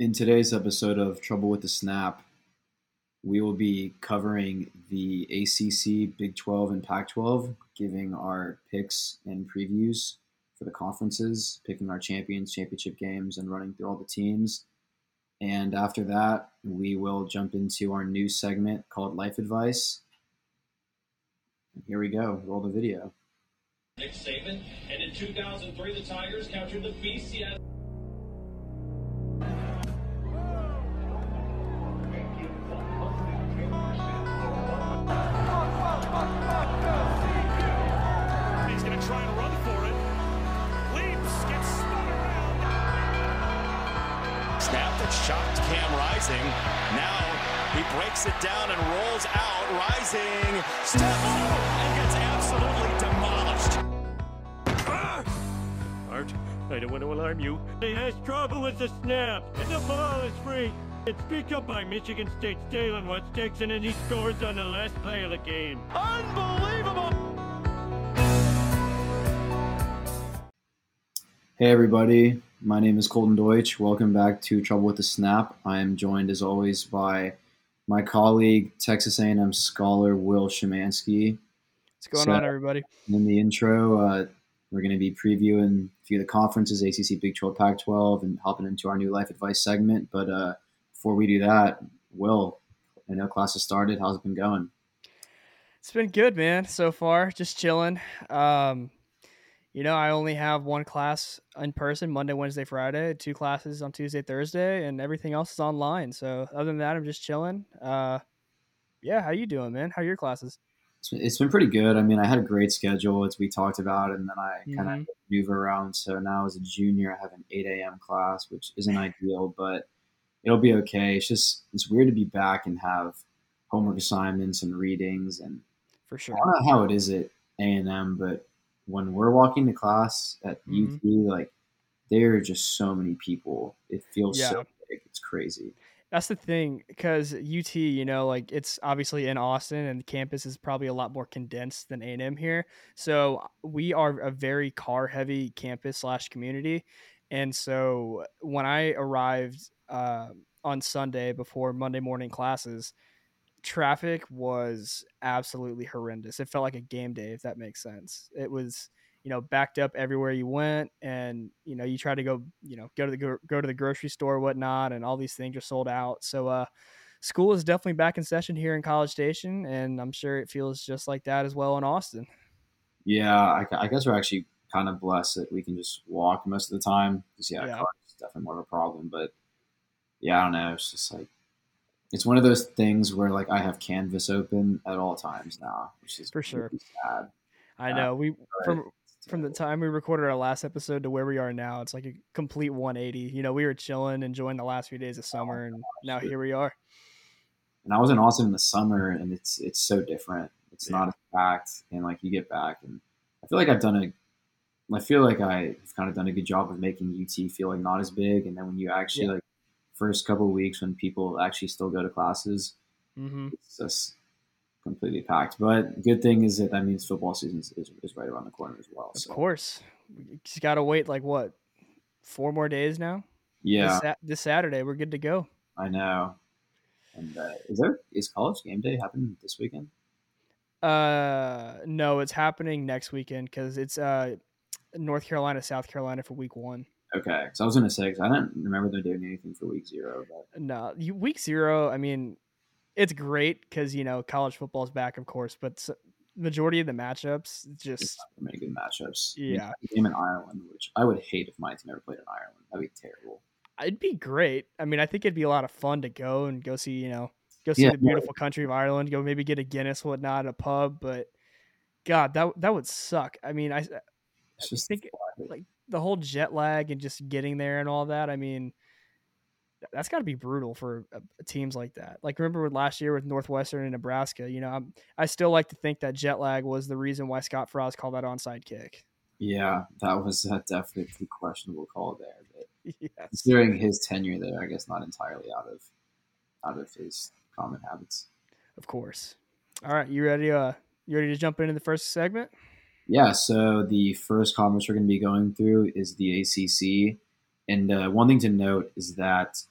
In today's episode of Trouble with the Snap, we will be covering the ACC, Big 12, and Pac 12, giving our picks and previews for the conferences, picking our champions, championship games, and running through all the teams. And after that, we will jump into our new segment called Life Advice. And here we go. Roll the video. Nick Saban, and in 2003, the Tigers captured the BCS. Rising. Now he breaks it down and rolls out. Rising step and gets absolutely demolished. Ah! Art, I don't want to alarm you. He has trouble with the snap, and the ball is free. It's picked up by Michigan State's Jalen Watts Dixon, and he scores on the last play of the game. Unbelievable! Hey, everybody. My name is Colton Deutsch. Welcome back to Trouble with the Snap. I am joined, as always, by my colleague, Texas A&M scholar Will Shemansky. What's going So- on, everybody? In the intro, uh, we're going to be previewing a few of the conferences, ACC, Big 12, Pac 12, and hopping into our new life advice segment. But uh, before we do that, Will, I know class has started. How's it been going? It's been good, man. So far, just chilling. Um, you know, I only have one class in person Monday, Wednesday, Friday. Two classes on Tuesday, Thursday, and everything else is online. So other than that, I'm just chilling. Uh, yeah, how you doing, man? How are your classes? It's been, pretty good. I mean, I had a great schedule, as we talked about, and then I kind Mhm. of maneuver around. So now, as a junior, I have an 8 a.m. class, which isn't ideal, but it'll be okay. It's just it's weird to be back and have homework assignments and readings, and For sure. I don't know how it is at A and M, but when we're walking to class at Mhm. UT, like there are just so many people. It feels Yeah. so big. It's crazy. That's the thing, because UT, you know, like it's obviously in Austin, and the campus is probably a lot more condensed than A and M here. So we are a very car-heavy campus slash community, and so when I arrived uh, on Sunday before Monday morning classes, traffic was absolutely horrendous. It felt like a game day, if that makes sense. It was, you know, backed up everywhere you went, and you know, you try to go, you know, go to the gro- go to the grocery store, or whatnot, and all these things are sold out. So, uh, school is definitely back in session here in College Station, and I'm sure it feels just like that as well in Austin. Yeah, I, I guess we're actually kind of blessed that we can just walk most of the time. Because yeah, Yeah. is definitely more of a problem. But yeah, I don't know. It's just like it's one of those things where like I have Canvas open at all times now, which is For sure. sad. I Uh, know we from from the time we recorded our last episode to where we are now, it's like a complete 180. You know, we were chilling, enjoying the last few days of summer, and now here we are. and I was in Austin in the summer, and it's it's so different. It's Yeah. not as packed, and like you get back, and I feel like I've done a, I feel like I've kind of done a good job of making UT feel like not as big, and then when you actually Yeah. like first couple of weeks when people actually still go to classes, Mm-hmm. it's just completely packed. But good thing is that that means football season is, is, right around the corner as well. Of So course, we just gotta wait like what four more days now. yeah, This, this Saturday, we're good to go. I know. And uh, is there is college game day happening this weekend? Uh, no, it's happening next weekend because it's uh North Carolina, South Carolina for week one. Okay, because I was gonna say because I don't remember them doing anything for week zero, but No, you, week zero. I mean, it's great because you know college football's back, of course, but majority of the matchups just many good matchups. I mean, Yeah. game in Ireland, which I would hate if my team ever played in Ireland. That'd be terrible. it'd be great. I mean, I think it'd be a lot of fun to go and go see, you know, go see Yeah, the yeah. beautiful country of Ireland, go maybe get a Guinness, whatnot, a pub. But God, that that would suck. I mean, I, I just think like the whole jet lag and just getting there and all that. I mean, that's got to be brutal for uh, teams like that. Like remember with last year with Northwestern and Nebraska. You know, I'm, I still like to think that jet lag was the reason why Scott Frost called that onside kick. yeah, that was a definitely questionable call there. But yes. considering his tenure there, I guess not entirely out of out of his common habits. Of course. All right, you ready? Uh, you ready to jump into the first segment? Yeah, so the first conference we're going to be going through is the ACC. And uh, one thing to note is that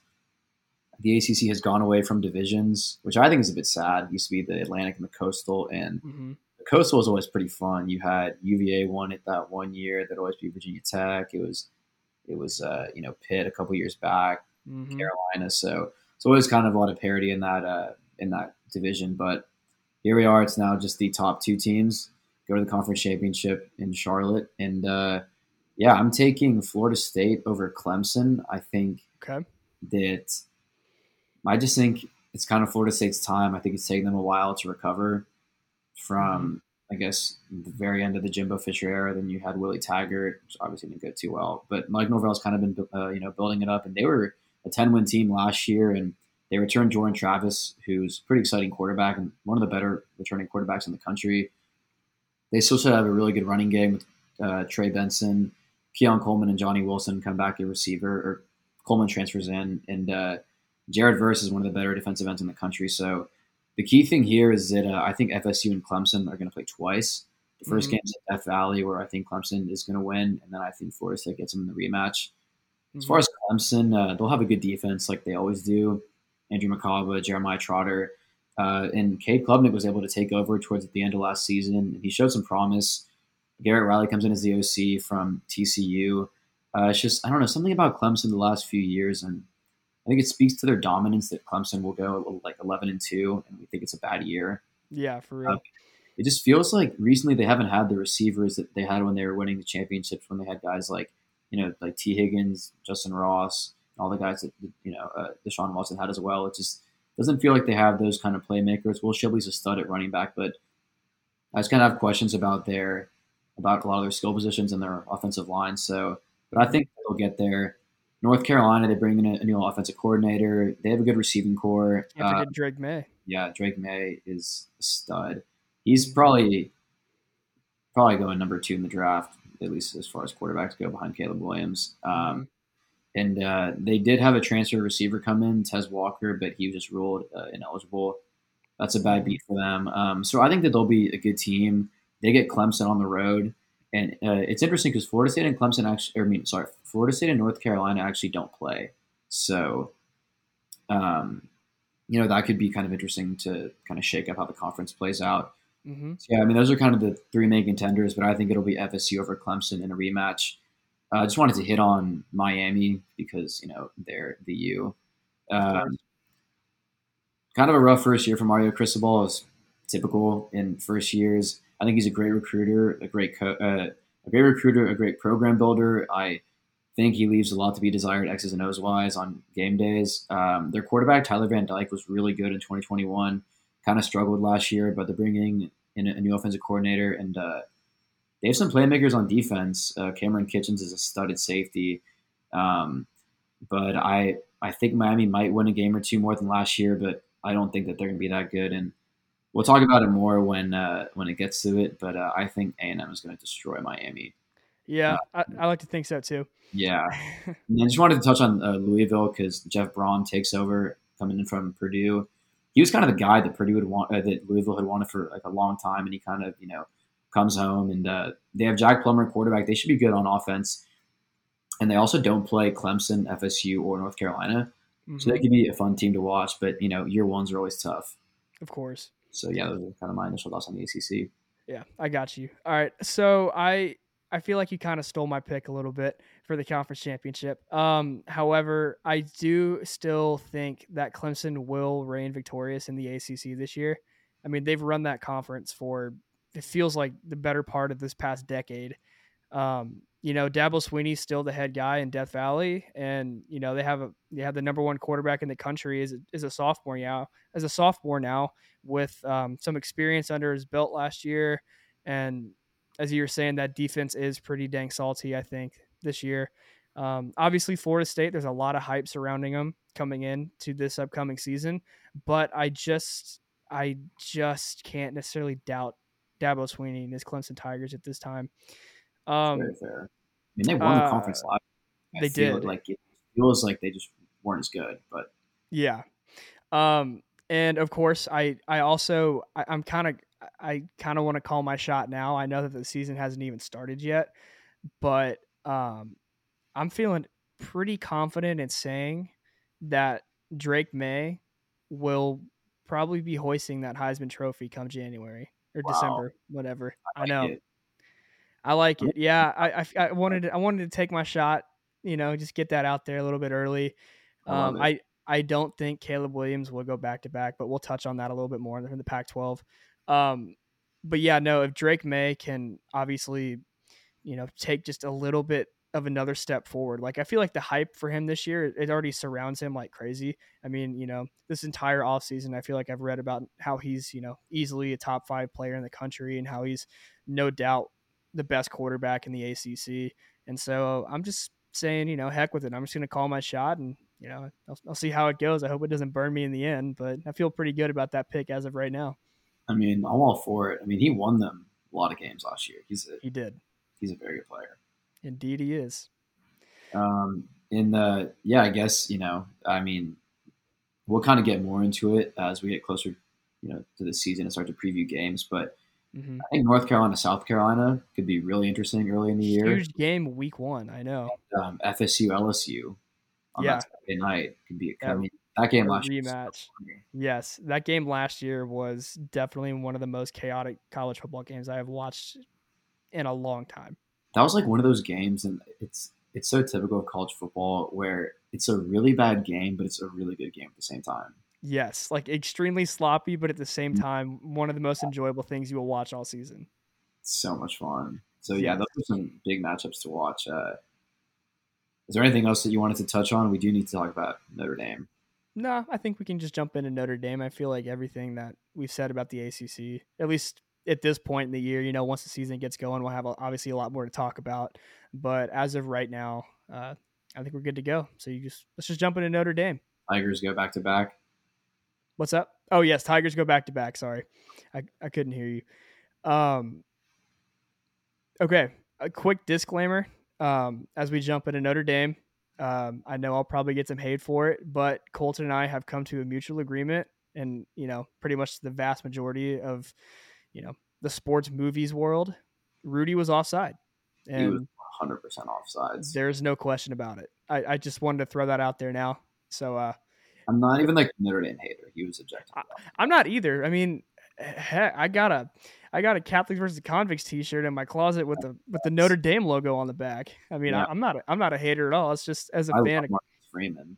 the ACC has gone away from divisions, which I think is a bit sad. It used to be the Atlantic and the Coastal, and hmm the Coastal was always pretty fun. You had UVA won it that one year. That'd always be Virginia Tech. It was it was uh, you know Pitt a couple years back, hmm Carolina. So it's always kind of a lot of parity in that uh, in that division. But here we are. It's now just the top two teams go to the conference championship in Charlotte, and uh, yeah, I'm taking Florida State over Clemson. I think Okay. that I just think it's kind of Florida State's time. I think it's taking them a while to recover from, I guess, the very end of the Jimbo Fisher era. Then you had Willie Taggart, which obviously didn't go too well. But Mike Norvell's kind of been, uh, you know, building it up, and they were a 10 win team last year, and they returned Jordan Travis, who's a pretty exciting quarterback and one of the better returning quarterbacks in the country. They still should have a really good running game with uh, Trey Benson, Keon Coleman, and Johnny Wilson come back at receiver, or Coleman transfers in, and uh, Jared Verse is one of the better defensive ends in the country. So the key thing here is that uh, I think FSU and Clemson are going to play twice. The 1st Mhm. game's at Death Valley, where I think Clemson is going to win, and then I think Florida State gets them in the rematch. As Mhm. far as Clemson, uh, they'll have a good defense like they always do. Andrew Mukuba, Jeremiah Trotter, uh, and Cade Klubnik was able to take over towards the end of last season. He showed some promise. Garrett Riley comes in as the OC from TCU. Uh, it's just I don't know something about Clemson the last few years, and I think it speaks to their dominance that Clemson will go like eleven and two, and we think it's a bad year. yeah, for real. Uh, It just feels like recently they haven't had the receivers that they had when they were winning the championships. When they had guys like you know like Tee Higgins, Justin Ross, all the guys that you know uh, Deshaun Watson had as well. It just doesn't feel like they have those kind of playmakers. Will Shipley's a stud at running back, but I just kind of have questions about their about a lot of their skill positions and their offensive line. So, but I think they'll get there. North Carolina, they bring in a, a new offensive coordinator. They have a good receiving core. Can't Uh, Drake Maye. yeah, Drake Maye is a stud. He's probably probably going number two in the draft, at least as far as quarterbacks go, behind Caleb Williams. Um, and uh, they did have a transfer receiver come in, Tez Walker, but he was just ruled uh, ineligible. That's a bad beat for them. Um, so I think that they'll be a good team. They get Clemson on the road, and uh, it's interesting because Florida State and Clemson actually, or, I mean, sorry, Florida State and North Carolina actually don't play. So, um, you know, that could be kind of interesting to kind of shake up how the conference plays out. hmm So, yeah, I mean, those are kind of the three main contenders, but I think it'll be FSU over Clemson in a rematch. I uh, just wanted to hit on Miami because, you know, they're the U. Um, kind of a rough first year for Mario Cristobal, is typical in first years. I think he's a great recruiter, a great co- uh, a great recruiter, a great program builder. I think he leaves a lot to be desired X's and O's wise on game days. Um, their quarterback Tyler Van Dyke was really good in 2021. Kind of struggled last year, but they're bringing in a, a new offensive coordinator and uh, they have some playmakers on defense. Uh, Kamren Kinchens is a studded safety, um, but I I think Miami might win a game or two more than last year, but I don't think that they're going to be that good. And we'll talk about it more when uh, when it gets to it. But uh, I think A and M is going to destroy Miami. Yeah, I, I like to think so too. Yeah, and I just wanted to touch on uh, Louisville because Jeff Brohm takes over coming in from Purdue. He was kind of the guy that Purdue had want, uh, that Louisville had wanted for like a long time, and he kind of you know comes home and uh, they have Jack Plummer quarterback. They should be good on offense, and they also don't play Clemson, FSU, or North Carolina, so they could be a fun team to watch. But you know, year ones are always tough. Of course. So yeah, those are kind of my initial thoughts on the ACC. Yeah, I got you. All right. So I I feel like you kind of stole my pick a little bit for the conference championship. Um, however, I do still think that Clemson will reign victorious in the ACC this year. I mean, they've run that conference for it feels like the better part of this past decade. Um, you know, Dabo Swinney's still the head guy in Death Valley, and you know they have a they have the number one quarterback in the country is is a sophomore now as a sophomore now with um, some experience under his belt last year, and as you were saying, that defense is pretty dang salty. I think this year. Um, obviously, Florida State. There's a lot of hype surrounding them coming in to this upcoming season, but I just I just can't necessarily doubt Dabo Swinney and his Clemson Tigers at this time. Um, Very fair. I mean, they won the uh, conference last. I they did. Like it feels like they just weren't as good, but Yeah. Um, and of course, I I also I, I'm kind of I kind of want to call my shot now. I know that the season hasn't even started yet, but um, I'm feeling pretty confident in saying that Drake Maye will probably be hoisting that Heisman Trophy come January or Wow. December, whatever. I, like know. it. I like it. Yeah, I, I, I wanted to, I wanted to take my shot. You know, just get that out there a little bit early. I Um. I I don't think Caleb Williams will go back to back, but we'll touch on that a little bit more in the Pac-12. Um, but yeah, no, if Drake Maye can obviously, you know, take just a little bit of another step forward. Like I feel like the hype for him this year, it already surrounds him like crazy. I mean, you know, this entire offseason, I feel like I've read about how he's, you know, easily a top five player in the country and how he's no doubt the best quarterback in the ACC. And so I'm just saying, you know, heck with it. I'm just going to call my shot and, you know, I'll, I'll see how it goes. I hope it doesn't burn me in the end, but I feel pretty good about that pick as of right now. I mean, I'm all for it. I mean, he won them a lot of games last year. He's a He did. he's a very good player. Indeed, he is. Um, in the yeah, I guess you know, I mean, we'll kind of get more into it as we get closer, you know, to the season and start to preview games. But hmm I think North Carolina, South Carolina could be really interesting early in the year. Huge game week one. I know. Um, FSU, LSU on Yeah. that Saturday night could be. I Yeah. mean, that game A last year. rematch. funny. Yes, that game last year was definitely one of the most chaotic college football games I have watched in a long time. That was like one of those games, and it's it's so typical of college football where it's a really bad game, but it's a really good game at the same time. Yes, like extremely sloppy, but at the same Mm. time, one of the most enjoyable things you will watch all season. So much fun. So yeah, those are some big matchups to watch. Uh, is there anything else that you wanted to touch on? We do need to talk about Notre Dame. No, I think we can just jump into Notre Dame. I feel like everything that we've said about the ACC, at least at this point in the year, you know, once the season gets going, we'll have a, obviously a lot more to talk about. But as of right now, uh, I think we're good to go. So you just let's just jump into Notre Dame. Tigers go back to back. What's up? Oh yes, Tigers go back to back. Sorry, I, I couldn't hear you. Um, okay, a quick disclaimer. Um, as we jump into Notre Dame, um, I know I'll probably get some hate for it, but Colton and I have come to a mutual agreement, and you know, pretty much the vast majority of, you know, the sports movies world, Rudy was offside, He was and 100 percent offsides. there's no question about it. I, I just wanted to throw that out there now. So uh, I'm not even like a Notre Dame hater. He was objective. I'm not either. I mean, heck, I got a I got a Catholic versus Convicts T-shirt in my closet with the with the Notre Dame logo on the back. I mean, Yeah. I, I'm not a, I'm not a hater at all. It's just as a I fan, love Marcus Freeman.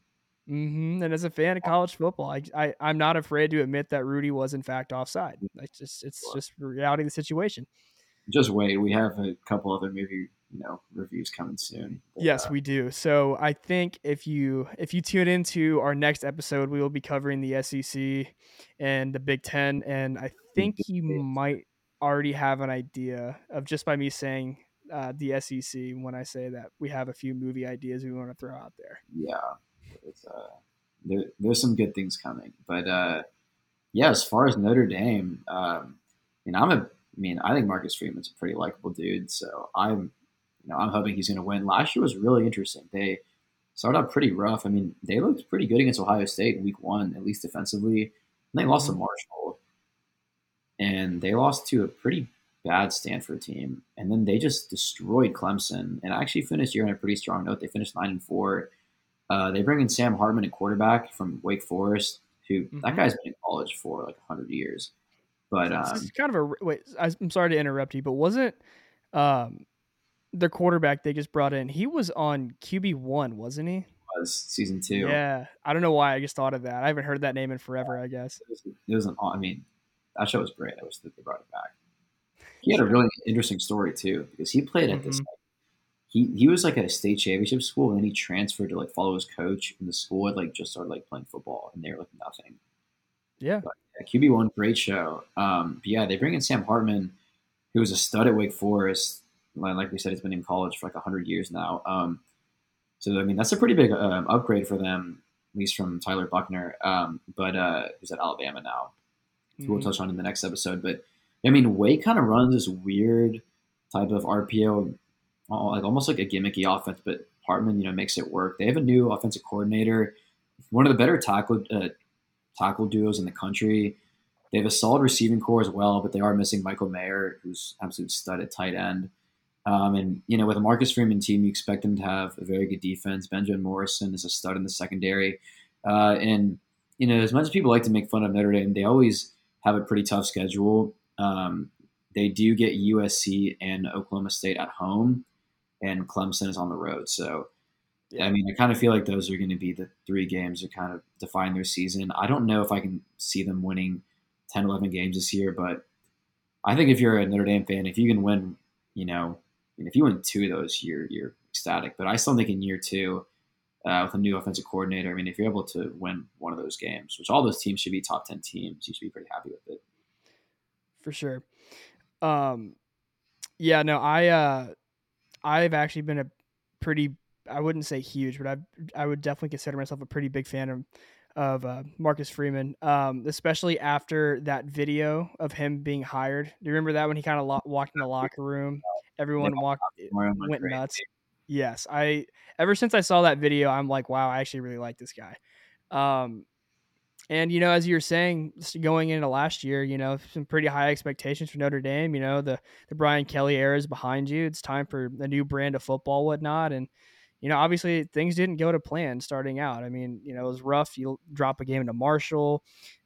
Hmm and as a fan of college football, I, I I'm not afraid to admit that Rudy was in fact offside. It's just it's just reality of the situation. Just wait. We have a couple other movie, you know, reviews coming soon. But, Yes, uh, we do. So I think if you if you tune into our next episode, we will be covering the SEC and the Big Ten, and I think you might already have an idea of just by me saying uh, the SEC when I say that we have a few movie ideas we want to throw out there. yeah, it's, uh, there, there's some good things coming. But uh, yeah, as far as Notre Dame, um, you know, I'm a, I mean, I think Marcus Freeman's a pretty likable dude. So I'm, you know, I'm hoping he's going to win. Last year was really interesting. They started out pretty rough. I mean, they looked pretty good against Ohio State in Week One, at least defensively. And they lost to Marshall, and they lost to a pretty bad Stanford team, and then they just destroyed Clemson and actually finished year on a pretty strong note. They finished nine and four. Uh, they bring in Sam Hartman, a quarterback from Wake Forest, who that Mhm. guy's been in college for like hundred years. But this um, is kind of a wait. I'm sorry to interrupt you, but wasn't um, their quarterback they just brought in? He was on QB one, wasn't he? was season two. Yeah, I don't know why I just thought of that. I haven't heard that name in forever. I guess. It was, it was an. I mean, that show was great. I wish that they brought it back. He had a really interesting story too because he played at this. Mhm. Like, he he was like at a state championship school and then he transferred to like follow his coach and the school had like just started like playing football and they were like nothing. Yeah. Yeah, QB one, great show. Um, but yeah, they bring in Sam Hartman, who was a stud at Wake Forest. Like we said, he's been in college for like hundred years now. Um, so I mean, that's a pretty big um, upgrade for them, at least from Tyler Buchner. Um, but uh, who's at Alabama now? Who we'll touch on in the next episode. But I mean, Wake kind of runs this weird type of RPO, like almost like a gimmicky offense. But Hartman, you know, makes it work. They have a new offensive coordinator, one of the better tackle uh, tackle duos in the country. They have a solid receiving core as well, but they are missing Michael Mayer, who's absolute stud at tight end. Um, and you know, with a Marcus Freeman team, you expect them to have a very good defense. Benjamin Morrison is a stud in the secondary. Uh, and you know, as much as people like to make fun of Notre Dame, they always have a pretty tough schedule. Um, they do get USC and Oklahoma State at home, and Clemson is on the road. So, yeah, I mean, I kind of feel like those are going to be the three games that kind of define their season. I don't know if I can see them winning 10, 11 games this year, but I think if you're a Notre Dame fan, if you can win, you know, if you win two of those, you're you're ecstatic. But I still think in year two, uh, with a new offensive coordinator, I mean, if you're able to win one of those games, which all those teams should be top ten teams, you should be pretty happy with it. For sure. Um, yeah, no, I uh, I've actually been a pretty I wouldn't say huge, but I I would definitely consider myself a pretty big fan of of uh, Marcus Freeman, um, especially after that video of him being hired. Do you remember that when he kind of lo- walked in the locker room? Everyone walked went nuts. Yes, I ever since I saw that video, I'm like, wow, I actually really like this guy. Um, and you know, as you were saying, going into last year, you know, some pretty high expectations for Notre Dame. You know, the the Brian Kelly era is behind you. It's time for a new brand of football, whatnot, and you know, obviously things didn't go to plan starting out. I mean, you know, it was rough. You drop a game into Marshall.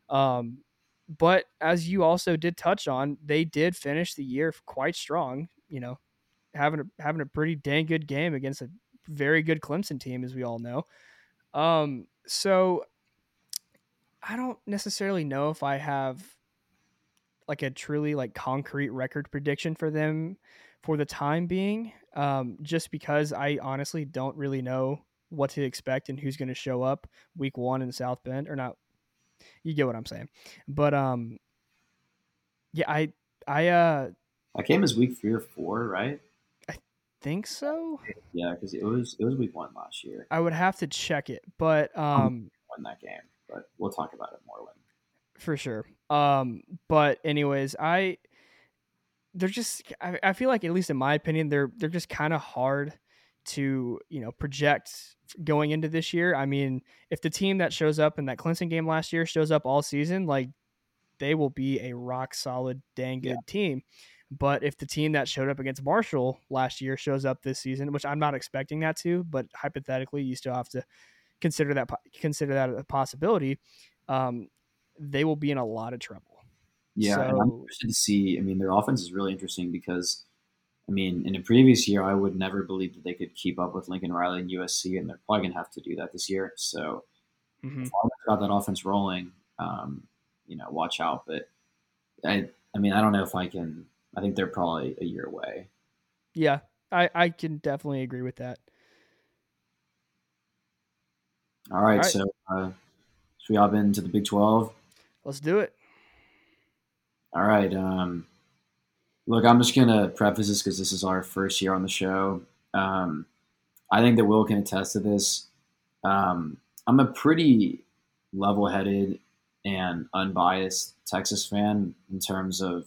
Um, but as you also did touch on, they did finish the year quite strong, you know, having a, having a pretty dang good game against a very good Clemson team, as we all know. Um, so I don't necessarily know if I have like a truly like concrete record prediction for them for the time being, um, just because I honestly don't really know what to expect and who's going to show up week one in South Bend or not. You get what I'm saying, but um, yeah, I I uh, I came as week three or four, right? I think so. Yeah, because it was it was week one last year. I would have to check it, but um, won that game, but we'll talk about it more when for sure. Um, but anyways, I they're just I, I feel like at least in my opinion they're they're just kind of hard to you know project going into this year. I mean, if the team that shows up in that Clemson game last year shows up all season, like they will be a rock solid, dang good yeah. team. But if the team that showed up against Marshall last year shows up this season, which I'm not expecting that to, but hypothetically, you still have to consider that consider that a possibility. Um, they will be in a lot of trouble. Yeah, so, I'm interested to see. I mean, their offense is really interesting because, I mean, in a previous year, I would never believe that they could keep up with Lincoln Riley and USC, and they're probably going to have to do that this year. So, mm-hmm. got that offense rolling, um, you know, watch out. But I, I mean, I don't know if I can. I think they're probably a year away. Yeah, I, I can definitely agree with that. All right, All right. so uh, should we hop into the Big Twelve? Let's do it. All right. Um, look, I'm just gonna preface this because this is our first year on the show. Um, I think that Will can attest to this. Um, I'm a pretty level-headed and unbiased Texas fan in terms of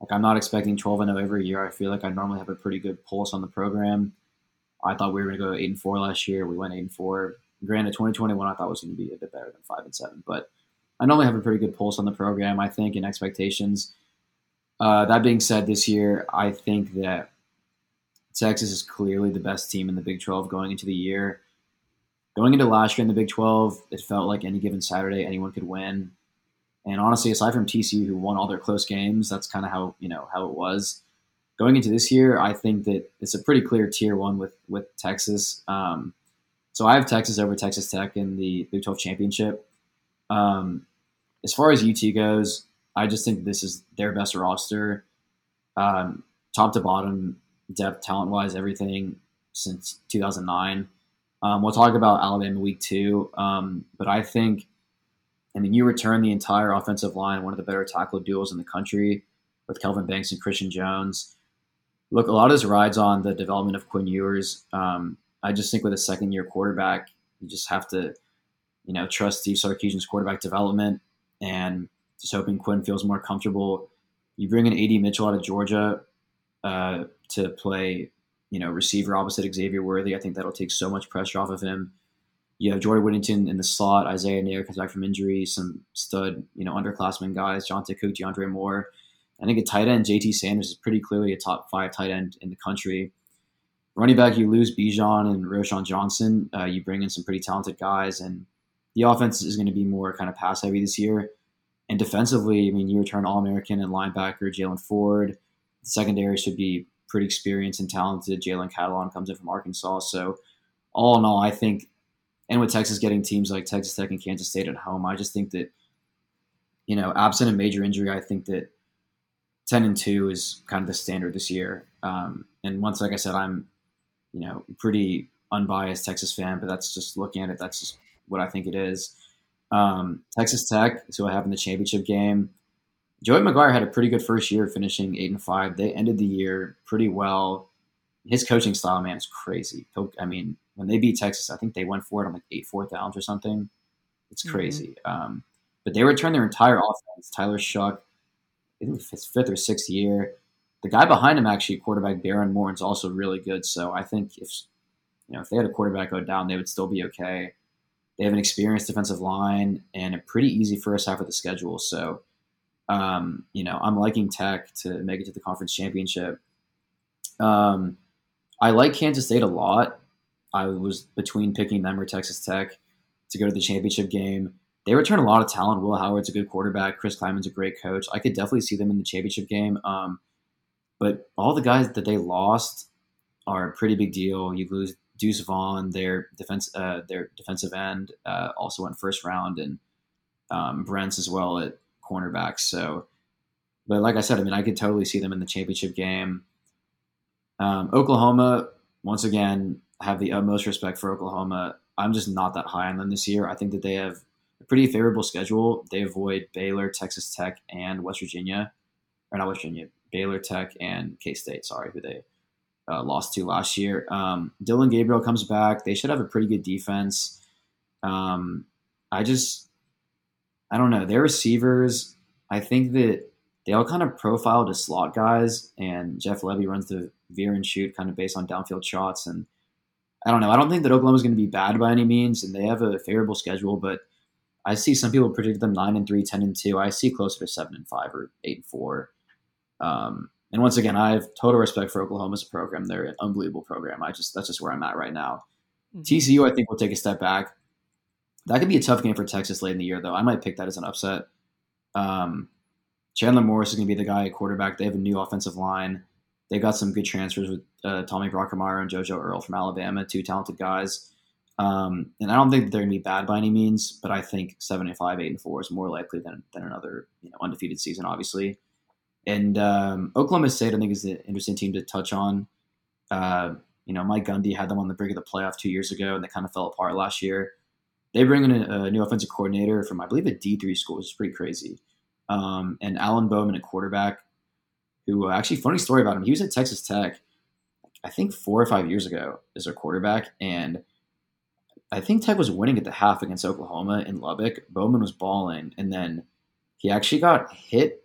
like I'm not expecting 12 and 0 every year. I feel like I normally have a pretty good pulse on the program. I thought we were going to go eight and four last year. We went eight and four. Granted, 2021 I thought was going to be a bit better than five and seven, but I normally have a pretty good pulse on the program, I think, and expectations. Uh, that being said, this year, I think that Texas is clearly the best team in the Big 12 going into the year. Going into last year in the Big 12, it felt like any given Saturday anyone could win. And honestly, aside from TCU, who won all their close games, that's kind of how you know how it was. Going into this year, I think that it's a pretty clear tier one with with Texas. Um, so I have Texas over Texas Tech in the Big 12 championship. Um, as far as UT goes, I just think this is their best roster, um, top to bottom, depth, talent wise, everything since 2009. Um, we'll talk about Alabama week two, um, but I think, I mean, you return the entire offensive line, one of the better tackle duels in the country with Kelvin Banks and Christian Jones. Look, a lot of this rides on the development of Quinn Ewers. Um, I just think with a second year quarterback, you just have to, you know, trust Steve Sarkisian's quarterback development and just hoping Quinn feels more comfortable. You bring in AD Mitchell out of Georgia uh, to play, you know, receiver opposite Xavier Worthy. I think that'll take so much pressure off of him. You have Jordan Whittington in the slot. Isaiah Neyor comes back from injury. Some stud, you know, underclassmen guys. Johntay Cook, DeAndre Moore. I think a tight end, JT Sanders, is pretty clearly a top five tight end in the country. Running back, you lose Bijan and Roschon Johnson. Uh, you bring in some pretty talented guys, and the offense is going to be more kind of pass heavy this year. And defensively, I mean, you return All American and linebacker Jaylan Ford. The secondary should be pretty experienced and talented. Jalen Catalon comes in from Arkansas. So, all in all, I think, and with Texas getting teams like Texas Tech and Kansas State at home, I just think that, you know, absent a major injury, I think that 10 and 2 is kind of the standard this year. Um, and once, like I said, I'm, you know, pretty unbiased Texas fan, but that's just looking at it. That's just what I think it is. Um, Texas Tech, so I have in the championship game. Joey McGuire had a pretty good first year, finishing eight and five. They ended the year pretty well. His coaching style, man, is crazy. I mean, when they beat Texas, I think they went for it on like eight fourth downs or something. It's mm-hmm. crazy. Mm-hmm. Um, but they returned their entire offense. Tyler Shough, I think his fifth or sixth year. The guy behind him, actually, quarterback Behren Morton, is also really good. So I think if you know if they had a quarterback go down, they would still be okay. They have an experienced defensive line and a pretty easy first half of the schedule. So, um, you know, I'm liking Tech to make it to the conference championship. Um, I like Kansas State a lot. I was between picking them or Texas Tech to go to the championship game. They return a lot of talent. Will Howard's a good quarterback. Chris Klieman's a great coach. I could definitely see them in the championship game. Um, but all the guys that they lost are a pretty big deal. You lose Deuce Vaughn, their defense, uh, their defensive end, uh, also went first round, and um, Brents as well at cornerback. So, but like I said, I mean, I could totally see them in the championship game. Um, Oklahoma, once again, have the utmost respect for Oklahoma. I'm just not that high on them this year. I think that they have a pretty favorable schedule. They avoid Baylor, Texas Tech, and West Virginia, or not West Virginia, Baylor Tech and K State. Sorry, who they uh, lost to last year. Um, Dillon Gabriel comes back. They should have a pretty good defense. Um, I just, I don't know. Their receivers, I think that they all kind of profile to slot guys, and Jeff Lebby runs the veer and shoot kind of based on downfield shots. And I don't know. I don't think that Oklahoma's going to be bad by any means, and they have a favorable schedule, but I see some people predict them 9 and 3, 10 and 2. I see closer to 7 and 5 or 8 and 4. Um, and once again, I have total respect for Oklahoma as a program. They're an unbelievable program. I just that's just where I'm at right now. Mm-hmm. TCU, I think, will take a step back. That could be a tough game for Texas late in the year, though. I might pick that as an upset. Um, Chandler Morris is going to be the guy at quarterback. They have a new offensive line. They got some good transfers with uh, Tommy Brockermeyer and JoJo Earle from Alabama, two talented guys. Um, and I don't think they're going to be bad by any means, but I think seven and five, eight and four is more likely than, than another you know undefeated season, obviously. And um, Oklahoma State, I think, is an interesting team to touch on. Uh, you know, Mike Gundy had them on the brink of the playoff two years ago, and they kind of fell apart last year. They bring in a, a new offensive coordinator from, I believe, a D three school, which is pretty crazy. Um, and Alan Bowman, a quarterback, who uh, actually funny story about him. He was at Texas Tech, I think four or five years ago, as a quarterback, and I think Tech was winning at the half against Oklahoma in Lubbock. Bowman was balling, and then he actually got hit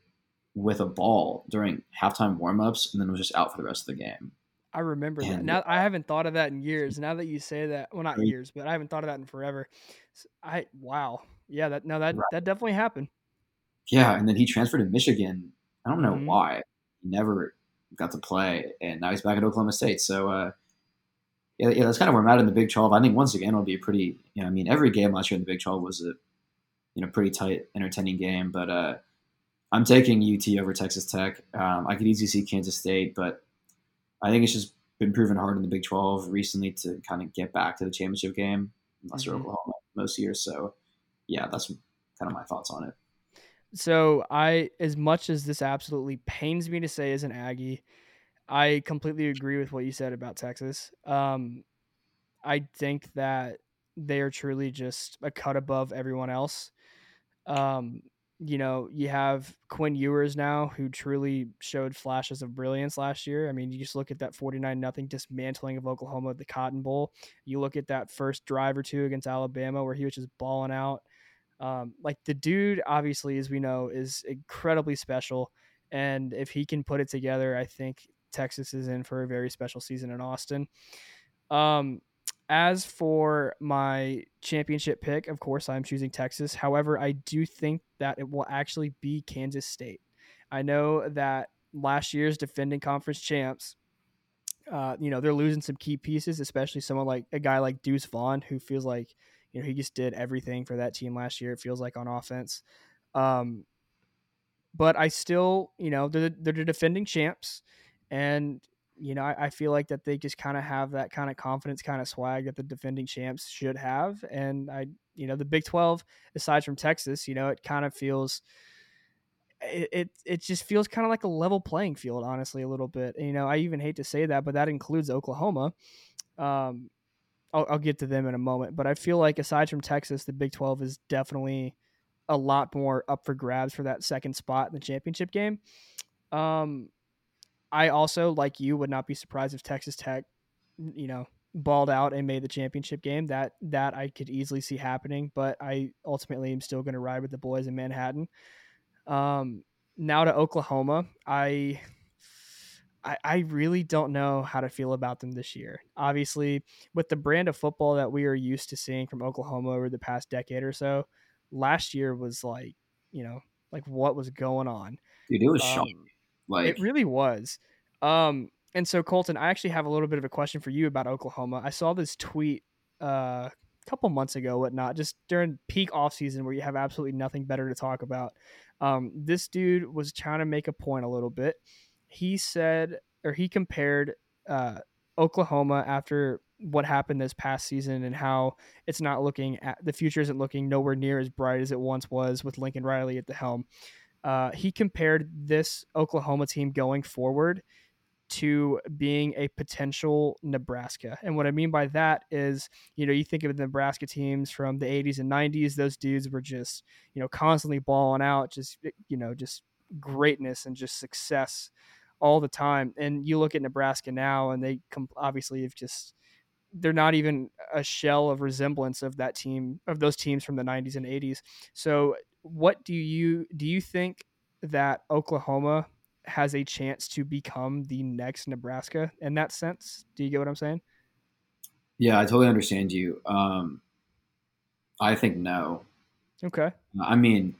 with a ball during halftime warmups and then was just out for the rest of the game. I remember and, that. Now I haven't thought of that in years. Now that you say that, well, not years, but I haven't thought of that in forever. I wow, yeah, that now that right. that definitely happened. Yeah, and then he transferred to Michigan. I don't know mm-hmm. why. He never got to play, and now he's back at Oklahoma State. So, uh, yeah, yeah, that's kind of where I'm at in the Big 12. I think once again it'll be a pretty, you know, I mean, every game last year in the Big 12 was a, you know, pretty tight, entertaining game. But uh, I'm taking UT over Texas Tech. Um, I could easily see Kansas State, but I think it's just been proven hard in the Big 12 recently to kind of get back to the championship game, unless mm-hmm. you're Oklahoma most years. So, yeah, that's kind of my thoughts on it. So, I, as much as this absolutely pains me to say as an Aggie, I completely agree with what you said about Texas. Um, I think that they are truly just a cut above everyone else. Um, you know, you have Quinn Ewers now, who truly showed flashes of brilliance last year. I mean, you just look at that 49 nothing dismantling of Oklahoma at the Cotton Bowl. You look at that first drive or two against Alabama where he was just balling out. Um, like the dude, obviously, as we know, is incredibly special. And if he can put it together, I think Texas is in for a very special season in Austin. Um, as for my championship pick, of course, I'm choosing Texas. However, I do think that it will actually be Kansas State. I know that last year's defending conference champs, uh, you know, they're losing some key pieces, especially someone like a guy like Deuce Vaughn, who feels like, You know, he just did everything for that team last year. It feels like on offense. Um, but I still, you know, they're, they're the defending champs, and you know, I, I feel like that they just kind of have that kind of confidence, kind of swag that the defending champs should have. And I, you know, the Big Twelve, aside from Texas, you know, it kind of feels it, it, it just feels kind of like a level playing field, honestly, a little bit. You know, I even hate to say that, but that includes Oklahoma. Um, I'll, I'll get to them in a moment, but I feel like aside from Texas, the Big Twelve is definitely a lot more up for grabs for that second spot in the championship game. Um, I also, like you, would not be surprised if Texas Tech, you know, balled out and made the championship game. That that I could easily see happening, but I ultimately am still going to ride with the boys in Manhattan. Um, now to Oklahoma, I, I I really don't know how to feel about them this year. Obviously, with the brand of football that we are used to seeing from Oklahoma over the past decade or so, last year was like, you know, like what was going on. Dude, it was Um, shocking. Like it really was. Um, and so Colton, I actually have a little bit of a question for you about Oklahoma. I saw this tweet uh, a couple months ago, whatnot, just during peak off season where you have absolutely nothing better to talk about. Um, this dude was trying to make a point a little bit. He said, or he compared uh, Oklahoma after what happened this past season and how it's not looking at the future isn't looking nowhere near as bright as it once was with Lincoln Riley at the helm. Uh, he compared this Oklahoma team going forward to being a potential Nebraska. And what I mean by that is, you know, you think of the Nebraska teams from the 80s and 90s, those dudes were just, you know, constantly balling out, just, you know, just greatness and just success all the time. And you look at Nebraska now and they com- obviously have just, they're not even a shell of resemblance of that team, of those teams from the 90s and 80s. So, what do you do you think that Oklahoma has a chance to become the next Nebraska in that sense? Do you get what I'm saying? yeah, I totally understand you. Um, I think no. Okay. I mean,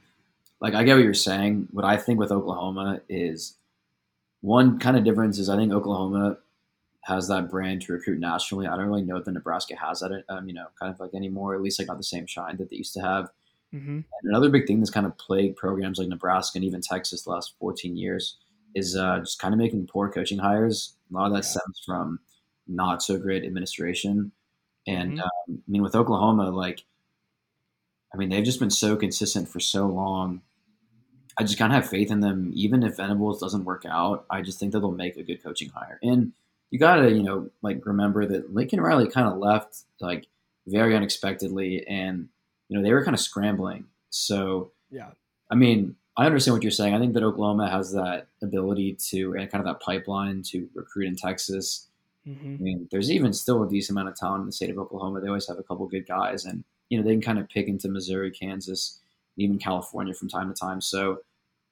like I get what you're saying. What I think with Oklahoma is one kind of difference is I think Oklahoma has that brand to recruit nationally. I don't really know that Nebraska has that, um, you know, kind of like anymore. At least like not the same shine that they used to have. Mm-hmm. Another big thing that's kind of plagued programs like Nebraska and even Texas the last 14 years is uh, just kind of making poor coaching hires. A lot of that Yeah. stems from not so great administration. And Mhm. um, I mean, with Oklahoma, like, I mean, they've just been so consistent for so long. I just kind of have faith in them. Even if Venables doesn't work out, I just think that they'll make a good coaching hire. And you got to, you know, like remember that Lincoln Riley kind of left like very unexpectedly, and you know they were kind of scrambling. So Yeah. I mean, I understand what you're saying. I think that Oklahoma has that ability to and kind of that pipeline to recruit in Texas. Mm-hmm. I mean, there's even still a decent amount of talent in the state of Oklahoma. They always have a couple good guys, and you know they can kind of pick into Missouri, Kansas, even California from time to time. So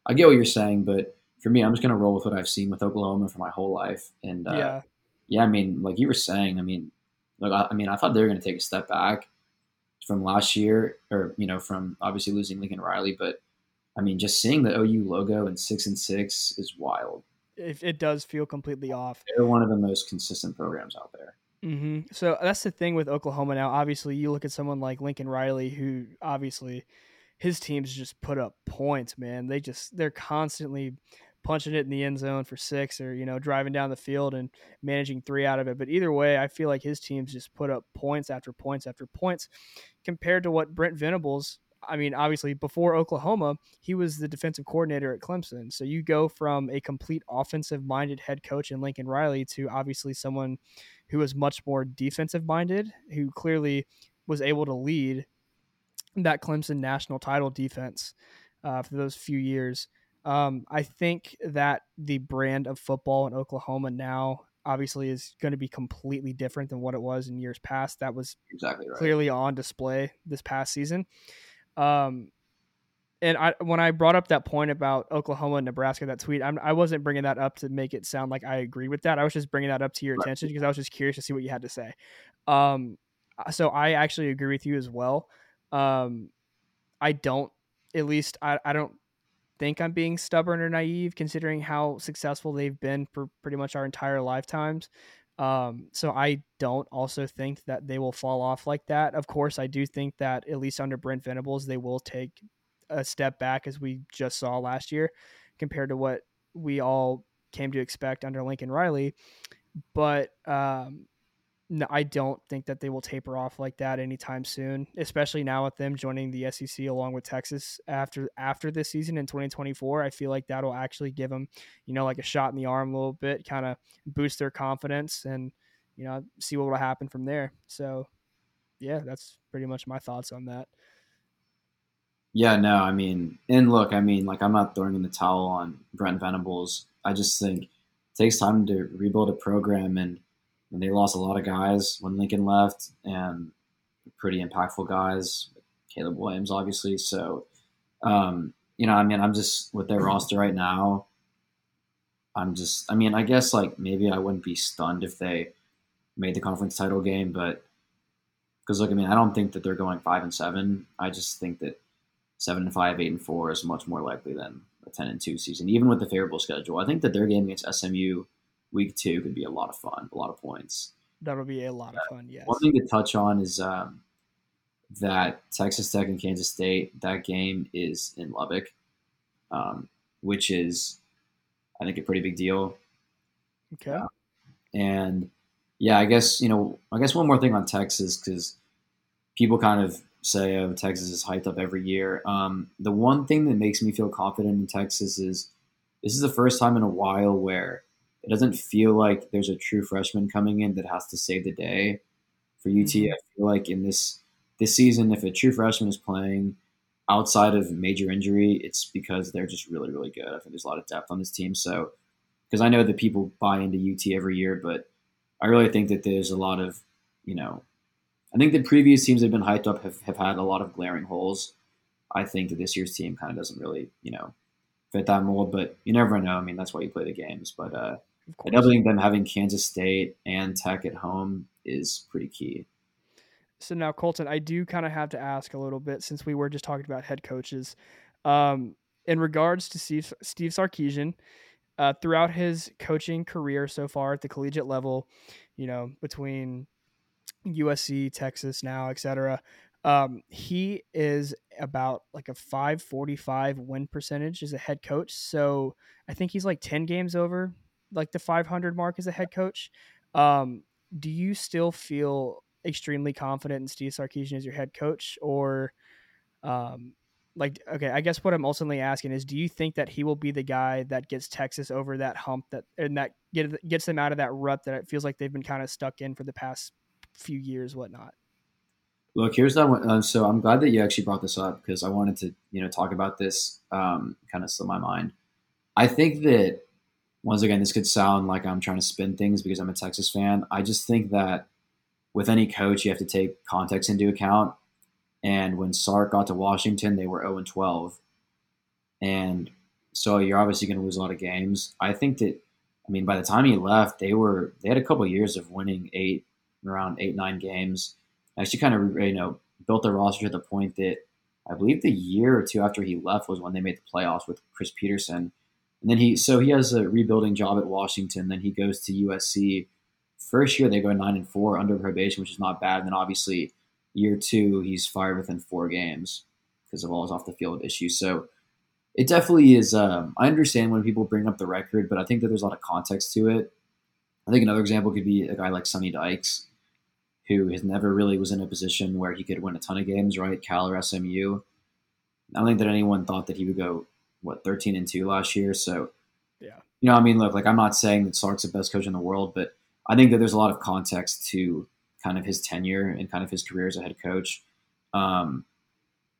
I get what you're saying, but for me, I'm just gonna roll with what I've seen with Oklahoma for my whole life. And uh, yeah. yeah, I mean, like you were saying, I mean, like I, I mean, I thought they were gonna take a step back from last year, or you know, from obviously losing Lincoln Riley, but I mean, just seeing the OU logo and six and six is wild. It, it does feel completely off. They're one of the most consistent programs out there. hmm So that's the thing with Oklahoma now. Obviously, you look at someone like Lincoln Riley, who obviously his teams just put up points. Man, they just they're constantly punching it in the end zone for six, or you know driving down the field and managing three out of it. But either way, I feel like his teams just put up points after points after points compared to what Brent Venables. I mean, obviously, before Oklahoma, he was the defensive coordinator at Clemson. So you go from a complete offensive minded head coach in Lincoln Riley to obviously someone who was much more defensive minded, who clearly was able to lead that Clemson national title defense uh, for those few years. Um, I think that the brand of football in Oklahoma now obviously is going to be completely different than what it was in years past. That was Exactly right. clearly on display this past season. Um, and I, when I brought up that point about Oklahoma and Nebraska, that tweet, I'm, I wasn't bringing that up to make it sound like I agree with that. I was just bringing that up to your Right. attention because I was just curious to see what you had to say. Um, so I actually agree with you as well. Um, I don't, at least I, I don't think I'm being stubborn or naive considering how successful they've been for pretty much our entire lifetimes. Um, so I don't also think that they will fall off like that. Of course, I do think that at least under Brent Venables, they will take a step back as we just saw last year compared to what we all came to expect under Lincoln Riley. But um, no, I don't think that they will taper off like that anytime soon, especially now with them joining the SEC along with Texas after after this season in 2024. I feel like that'll actually give them, you know, like a shot in the arm a little bit, kind of boost their confidence and, you know, see what will happen from there. So, yeah, that's pretty much my thoughts on that. Yeah, no, I mean, and look, I mean, like I'm not throwing in the towel on Brent Venables. I just think it takes time to rebuild a program and and they lost a lot of guys when Lincoln left, and pretty impactful guys, Caleb Williams, obviously. So, um, you know, I mean, I'm just with their roster right now. I'm just, I mean, I guess like maybe I wouldn't be stunned if they made the conference title game, but because look, I mean, I don't think that they're going five and seven. I just think that seven and five, eight and four is much more likely than a ten and two season, even with the favorable schedule. I think that their game against SMU week two could be a lot of fun, a lot of points. That'll be a lot of fun. Yes. One thing to touch on is um, that Texas Tech and Kansas State. That game is in Lubbock, um, which is, I think, a pretty big deal. Okay. Uh, and yeah, I guess you know, I guess one more thing on Texas because people kind of say, "Oh, Texas is hyped up every year." Um, the one thing that makes me feel confident in Texas is this is the first time in a while where it doesn't feel like there's a true freshman coming in that has to save the day for UT. Mm-hmm. I feel like in this this season, if a true freshman is playing outside of major injury, it's because they're just really, really good. I think there's a lot of depth on this team. So, because I know that people buy into UT every year, but I really think that there's a lot of, you know, I think the previous teams that have been hyped up have, have had a lot of glaring holes. I think that this year's team kind of doesn't really, you know, fit that mold, but you never know. I mean, that's why you play the games. But uh, I definitely think them having Kansas State and Tech at home is pretty key. So now, Colton, I do kind of have to ask a little bit since we were just talking about head coaches. Um, in regards to Steve, Steve Sarkisian, uh, throughout his coaching career so far at the collegiate level, you know, between USC, Texas now, etc., um, he is about like a 545 win percentage as a head coach. So I think he's like 10 games over like the 500 mark as a head coach. Um, do you still feel extremely confident in Steve Sarkisian as your head coach, or um, like okay, I guess what I'm ultimately asking is, do you think that he will be the guy that gets Texas over that hump that and that get, gets them out of that rut that it feels like they've been kind of stuck in for the past few years, whatnot? Look, here's that one. Uh, so I'm glad that you actually brought this up because I wanted to, you know, talk about this. Um, kind of still my mind. I think that once again, this could sound like I'm trying to spin things because I'm a Texas fan. I just think that with any coach, you have to take context into account. And when Sark got to Washington, they were 0 and 12. And so you're obviously going to lose a lot of games. I think that, I mean, by the time he left, they were, they had a couple of years of winning eight, around eight, nine games. Actually, kind of, you know, built their roster to the point that I believe the year or two after he left was when they made the playoffs with Chris Petersen. And then he, so he has a rebuilding job at Washington. Then he goes to USC. First year they go nine and four under probation, which is not bad. And then obviously year two he's fired within four games because of all his off the field issues. So it definitely is. Um, I understand when people bring up the record, but I think that there's a lot of context to it. I think another example could be a guy like Sonny Dykes, who has never really was in a position where he could win a ton of games, right? Cal or SMU. I don't think that anyone thought that he would go what 13 and 2 last year. So, yeah. You know, I mean, look, like I'm not saying that Sark's the best coach in the world, but I think that there's a lot of context to kind of his tenure and kind of his career as a head coach. Um,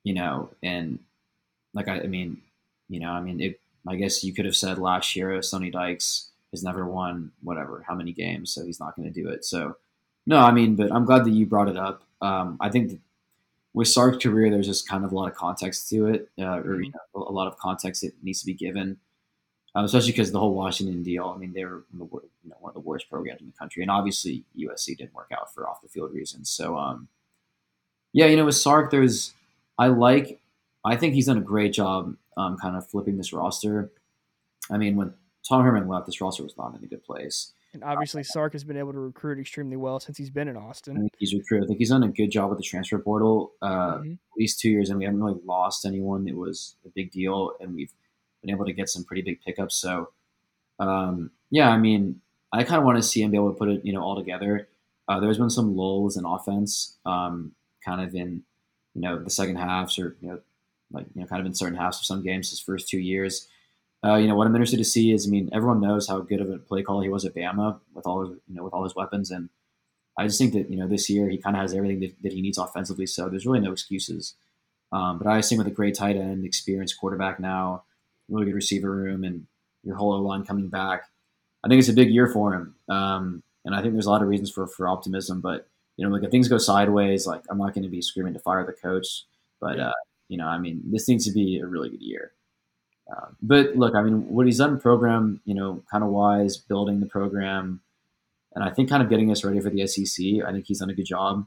you know, and like I, I mean, you know, I mean, it, I guess you could have said last year Sonny Dykes has never won whatever how many games, so he's not going to do it. So, no, I mean, but I'm glad that you brought it up. Um, I think with Sark's career, there's just kind of a lot of context to it, uh, or you mm-hmm. know, a lot of context that needs to be given, um, especially because the whole Washington deal. I mean, they were you know, one of the worst programs in the country, and obviously USC didn't work out for off the field reasons. So, um, yeah, you know, with Sark, there's I like, I think he's done a great job, um, kind of flipping this roster. I mean, when Tom Herman left, this roster was not in a good place. And obviously, Sark has been able to recruit extremely well since he's been in I Austin. think he's recruited. I think he's done a good job with the transfer portal. Uh, Mhm. At least two years, and we haven't really lost anyone. It was a big deal, and we've been able to get some pretty big pickups. So, um, yeah, I mean, I kind of want to see him be able to put it, you know, all together. Uh, there's been some lulls in offense, um, kind of in, you know, the second halves or you know, like you know, kind of in certain halves of some games his first two years. Uh, you know what I'm interested to see is, I mean, everyone knows how good of a play caller he was at Bama with all his, you know, with all his weapons, and I just think that you know this year he kind of has everything that, that he needs offensively. So there's really no excuses. Um, but I assume with a great tight end, experienced quarterback now, really good receiver room, and your whole O line coming back, I think it's a big year for him. Um, and I think there's a lot of reasons for for optimism. But you know, like if things go sideways, like I'm not going to be screaming to fire the coach. But uh, you know, I mean, this needs to be a really good year. Um, but look, I mean, what he's done program, you know, kind of wise, building the program, and I think kind of getting us ready for the SEC. I think he's done a good job.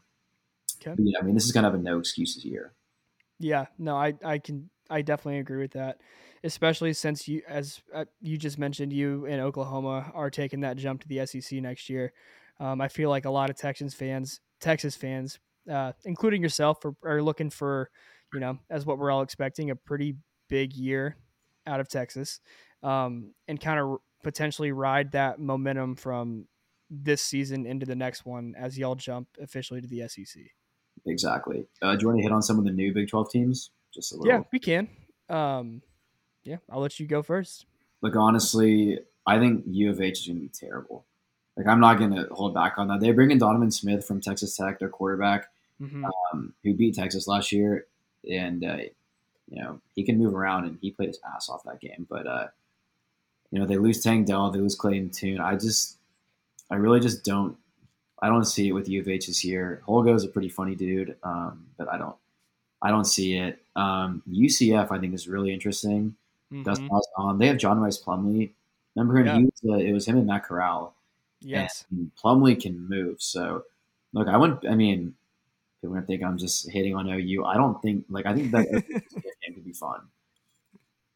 Okay. But yeah, I mean, this is kind of a no excuses year. Yeah, no, I I can I definitely agree with that, especially since you as uh, you just mentioned you in Oklahoma are taking that jump to the SEC next year. Um, I feel like a lot of Texans fans, Texas fans, uh, including yourself, are, are looking for you know as what we're all expecting a pretty big year out of Texas, um, and kind of potentially ride that momentum from this season into the next one as y'all jump officially to the SEC. Exactly. Uh, do you want to hit on some of the new Big 12 teams? Just a little. Yeah, we can. Um, yeah, I'll let you go first. Look, honestly, I think U of H is going to be terrible. Like, I'm not going to hold back on that. They bring in Donovan Smith from Texas Tech, their quarterback, hmm um, who beat Texas last year, and uh, you know he can move around, and he played his ass off that game. But uh, you know they lose Tank Dell, they lose Clayton Tune. I just, I really just don't, I don't see it with U of H this year. Holgo's a pretty funny dude, um, but I don't, I don't see it. Um, UCF I think is really interesting. Mhm. Malzahn. They have John Rhys Plumlee. Remember him? Yeah. He was, uh, it was him and Matt Corral. Yes. And Plumlee can move. So, look, I wouldn't. I mean, people are gonna think I'm just hitting on OU. I don't think. Like, I think that game could be fun.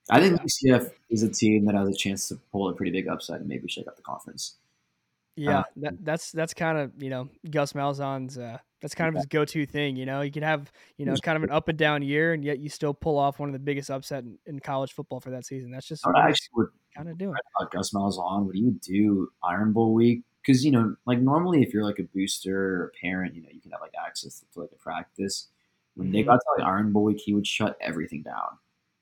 I think UCF is a team that has a chance to pull a pretty big upset and maybe shake up the conference. Yeah, Uh, that, that's that's kind of you know Gus Malzahn's uh, that's kind of his go-to thing. You know, you can have you know kind of an up and down year, and yet you still pull off one of the biggest upset in, in college football for that season. That's just I actually would kind of doing. about Gus Malzahn. What do you do Iron Bowl week? Because you know, like normally, if you're like a booster or a parent, you know, you can have like access to like a practice. When they Mhm. got to like Iron Bowl week, he would shut everything down.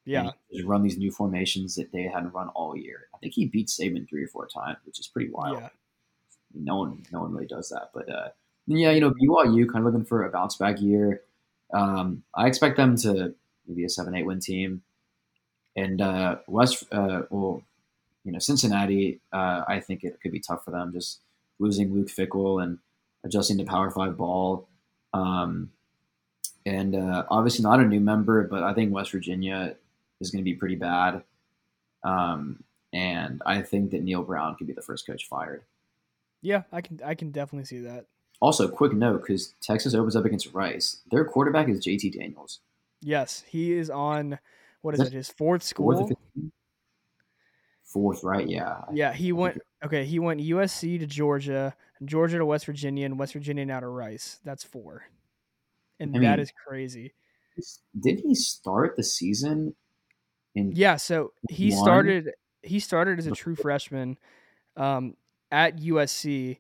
Yeah, just run these new formations that they hadn't run all year. I think he beat Saban three or four times, which is pretty wild. yeah, No one, no one really does that. But uh, yeah, you know, BYU kind of looking for a bounce back year. Um, I expect them to maybe a seven, eight win team, and uh, West, uh, well, you know, Cincinnati. Uh, I think it could be tough for them just losing Luke Fickell and adjusting to Power Five ball. Um, and uh, obviously not a new member, but I think West Virginia is going to be pretty bad. Um, and I think that Neal Brown could be the first coach fired. yeah. I can I can definitely see that. Also, quick note because Texas opens up against Rice. Their quarterback is JT Daniels. Yes, he is on what is That's it? His fourth Fourth, school. fifth? Fourth, right? Yeah. Yeah, he went. Okay, he went USC to Georgia, Georgia to West Virginia, and West Virginia now to Rice. That's four, and I that mean- is crazy. Did he start the season in? Yeah, so he One. started he started as a true freshman um, at USC,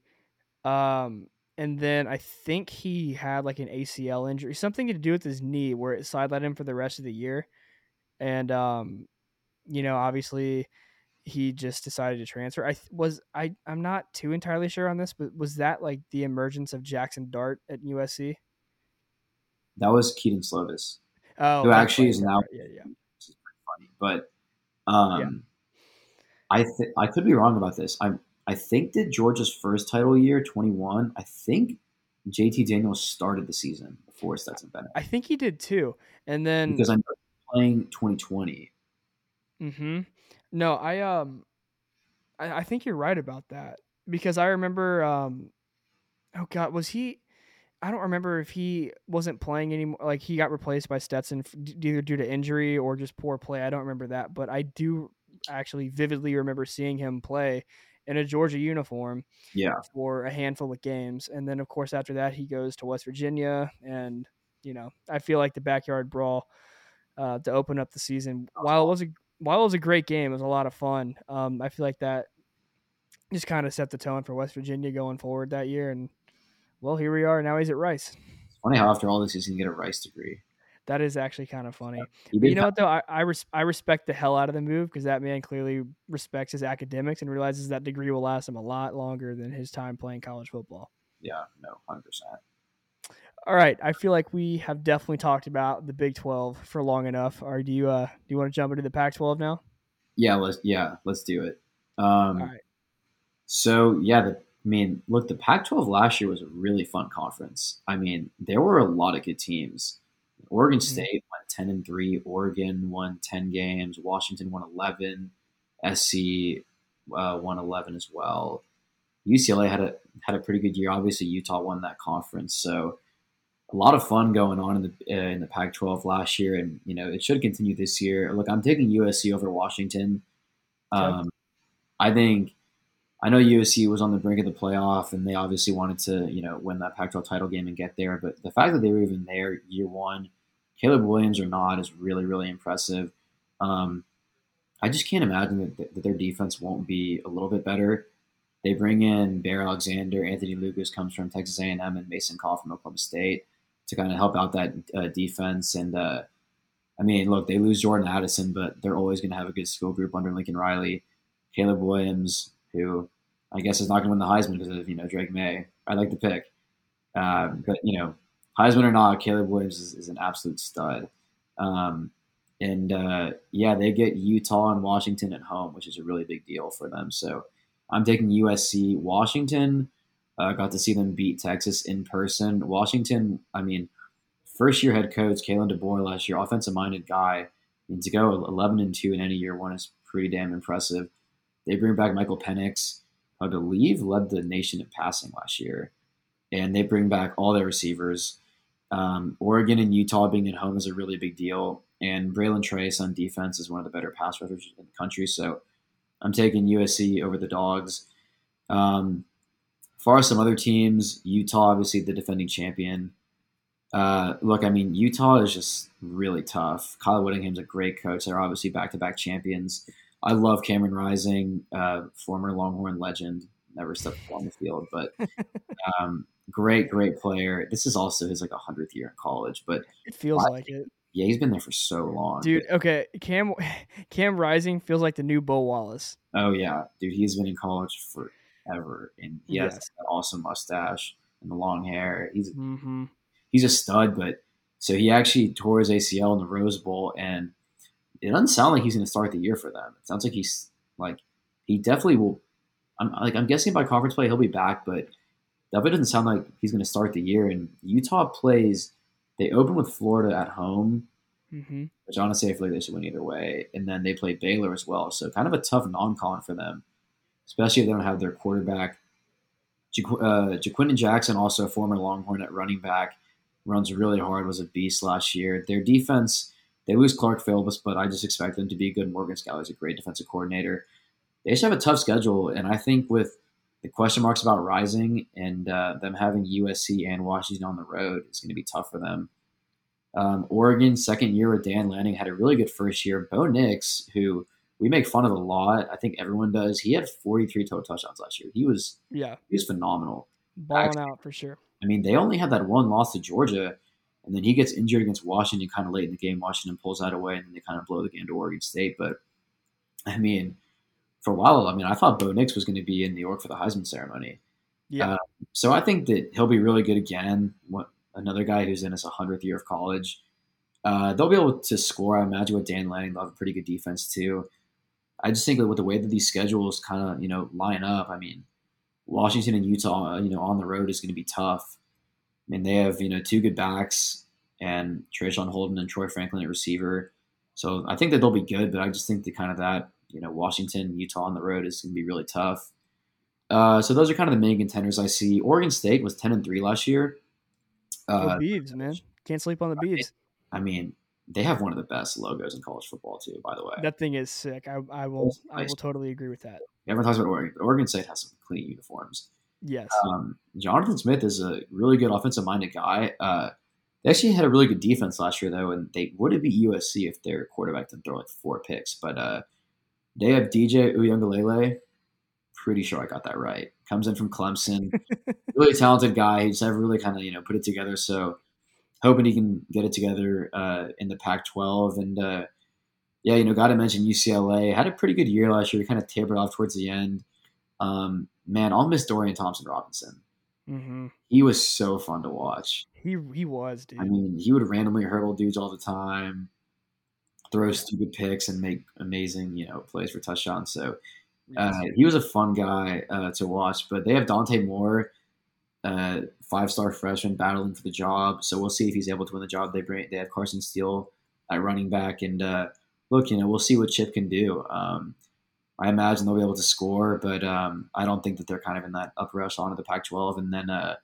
um, and then I think he had like an ACL injury, something to do with his knee, where it sidelined him for the rest of the year, and um, you know, obviously, he just decided to transfer. I was I I'm not too entirely sure on this, but was that like the emergence of Jaxson Dart at USC? That was Kedon Slovis. Oh, Who actually right, is now- right, yeah, yeah. which is pretty funny. But um, I th- I could be wrong about this. I I think that Georgia's first title year, twenty one. I think JT Daniels started the season before Stetson Bennett I think he did too, and then because I'm playing twenty twenty. Mm-hmm. No, I um, I, I think you're right about that because I remember um, oh god, was he? I don't remember if he wasn't playing anymore. Like he got replaced by Stetson either due to injury or just poor play. I don't remember that, but I do actually vividly remember seeing him play in a Georgia uniform Yeah. for a handful of games. And then, of course, after that, he goes to West Virginia. And, you know, I feel like the backyard brawl uh, to open up the season, while it was a while it was a great game, it was a lot of fun. Um, I feel like that just kind of set the tone for West Virginia going forward that year. And, well, here we are. Now he's at Rice. It's funny how after all this he's gonna get a Rice degree. That is actually kind of funny. Did you know what though? I I, res- I respect the hell out of the move because that man clearly respects his academics and realizes that degree will last him a lot longer than his time playing college football. yeah, no, hundred percent. All right, I feel like we have definitely talked about the Big Twelve for long enough. Or do you uh do you want to jump into the Pac twelve now? Yeah, let's yeah, let's do it. Um, All right. So yeah, the, I mean, look, the Pac-12 last year was a really fun conference. I mean, there were a lot of good teams. Oregon Mhm. State went ten and three. Oregon won ten games. Washington won eleven. SC uh, won eleven as well. UCLA had a had a pretty good year. Obviously, Utah won that conference, so a lot of fun going on in the uh, in the Pac-12 last year, and you know it should continue this year. Look, I'm taking USC over Washington. Okay. Um, I think I know USC was on the brink of the playoff, and they obviously wanted to, you know, win that Pac-12 title game and get there. But the fact that they were even there year one, Caleb Williams or not, is really, really impressive. Um, I just can't imagine that, that their defense won't be a little bit better. They bring in Bear Alexander, Anthony Lucas comes from Texas A&M, and Mason Cobb from Oklahoma State to kind of help out that uh, defense. And uh, I mean, look, they lose Jordan Addison, but they're always going to have a good skill group under Lincoln Riley. Caleb Williams, who I guess is not going to win the Heisman because of you know Drake Maye. I like the pick, um, but you know Heisman or not, Caleb Williams is, is an absolute stud. Um, and uh, yeah, they get Utah and Washington at home, which is a really big deal for them. So I'm taking USC. Washington uh, got to see them beat Texas in person. Washington, I mean, first year head coach Kalen DeBoer last year, offensive minded guy. I mean, to go 11 and two in any year one is pretty damn impressive. They bring back Michael Penix, I believe led the nation in passing last year, and they bring back all their receivers. Um, Oregon and Utah being at home is a really big deal, and Bralen Trice on defense is one of the better pass rushers in the country. So I'm taking USC over the dogs. Um, far as some other teams, Utah, obviously the defending champion. Uh, look, I mean, Utah is just really tough. Kyle Whittingham's a great coach. They're obviously back to back champions. I love Cameron Rising, uh, former Longhorn legend. Never stepped on the field, but um, great, great player. This is also his like 100th year in college, but It feels I- like it, yeah, he's been there for so long. dude. Okay, Cam Cam Rising feels like the new Bo Wallace. Oh yeah, dude, he's been in college forever, and he has that awesome mustache and the long hair. He's Mm-hmm. he's a stud. But so he actually tore his ACL in the Rose Bowl, and it doesn't sound like he's going to start the year for them. It sounds like he's like he definitely will. I'm like I'm guessing by conference play he'll be back, but definitely doesn't sound like he's going to start the year. And Utah plays. They open with Florida at home, Mm-hmm. which honestly I feel like they should win either way. And then they play Baylor as well, so kind of a tough non-con for them, especially if they don't have their quarterback. Jaqu- uh, Ja'Quinden Jackson, also a former Longhorn at running back, runs really hard. Was a beast last year. Their defense, they lose Clark Phillips, but I just expect them to be good. Morgan Scalley's a great defensive coordinator. They just have a tough schedule, and I think with the question marks about rising and uh, them having USC and Washington on the road, it's going to be tough for them. Um, Oregon, second year with Dan Lanning, had a really good first year. Bo Nix, who we make fun of a lot, I think everyone does. He had 43 total touchdowns last year. He was Yeah, he was phenomenal. balling Actually- out for sure. I mean, they only had that one loss to Georgia, and then he gets injured against Washington kind of late in the game. Washington pulls that away, and then they kind of blow the game to Oregon State. But I mean, for a while, I mean, I thought Bo Nix was going to be in New York for the Heisman ceremony. Yeah, Uh, So I think that he'll be really good again. What another guy who's in his 100th year of college. Uh, they'll be able to score. I imagine with Dan Lanning, they'll have a pretty good defense too. I just think that with the way that these schedules kind of you know line up, I mean, Washington and Utah, you know, on the road is going to be tough. I mean, they have you know two good backs and Traeshon Holden and Troy Franklin at receiver. So I think that they'll be good, but I just think that kind of that you know Washington, Utah on the road is going to be really tough. Uh, so those are kind of the main contenders I see. Oregon State was ten and three last year. Uh, Beavs, man. Can't sleep on the Beavs. I mean, they have one of the best logos in college football too. By the way, That thing is sick. I, I will I will totally agree with that. everyone talks about Oregon, but Oregon State has some clean uniforms. Yes. Um, Jonathan Smith is a really good offensive minded guy. Uh, they actually had a really good defense last year though, and they would have beat USC if their quarterback didn't throw like four picks. But uh, they have DJ Uiagalelei. Pretty sure I got that right. Comes in from Clemson. really talented guy. He's never really kind of you know put it together. So hoping he can get it together uh, in the Pac-12. And uh, yeah, you know, got to mention UCLA had a pretty good year last year. Kind of tapered off towards the end. Um, man, I'll miss Dorian Thompson Robinson. hmm He was so fun to watch. He he was dude. I mean, he would randomly hurdle dudes all the time, throw stupid picks, and make amazing you know plays for touchdowns. So uh, he was a fun guy uh, to watch. But they have Dante Moore, uh, five star freshman, battling for the job. So we'll see if he's able to win the job. They bring they have Carson Steele at running back, and uh, look, you know, we'll see what Chip can do. Um, I imagine they'll be able to score, but um, I don't think that they're kind of in that upper echelon of the Pac-12. And then, uh,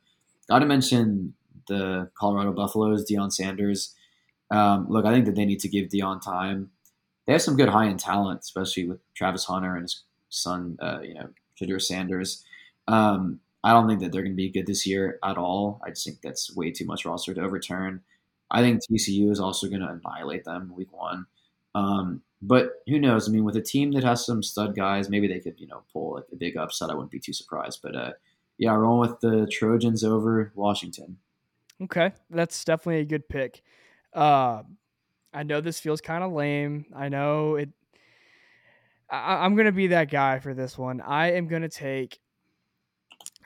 got to mention the Colorado Buffaloes, Deion Sanders. Um, look, I think that they need to give Deion time. They have some good high end talent, especially with Travis Hunter and his son, uh, you know, Shedeur Sanders. Um, I don't think that they're going to be good this year at all. I just think that's way too much roster to overturn. I think TCU is also going to annihilate them week one. Um, but who knows? I mean, with a team that has some stud guys, maybe they could, you know, pull like a big upset. I wouldn't be too surprised. But uh, yeah, rolling with the Trojans over Washington. Okay, that's definitely a good pick. Uh, I know this feels kind of lame. I know it. I, I'm gonna be that guy for this one. I am gonna take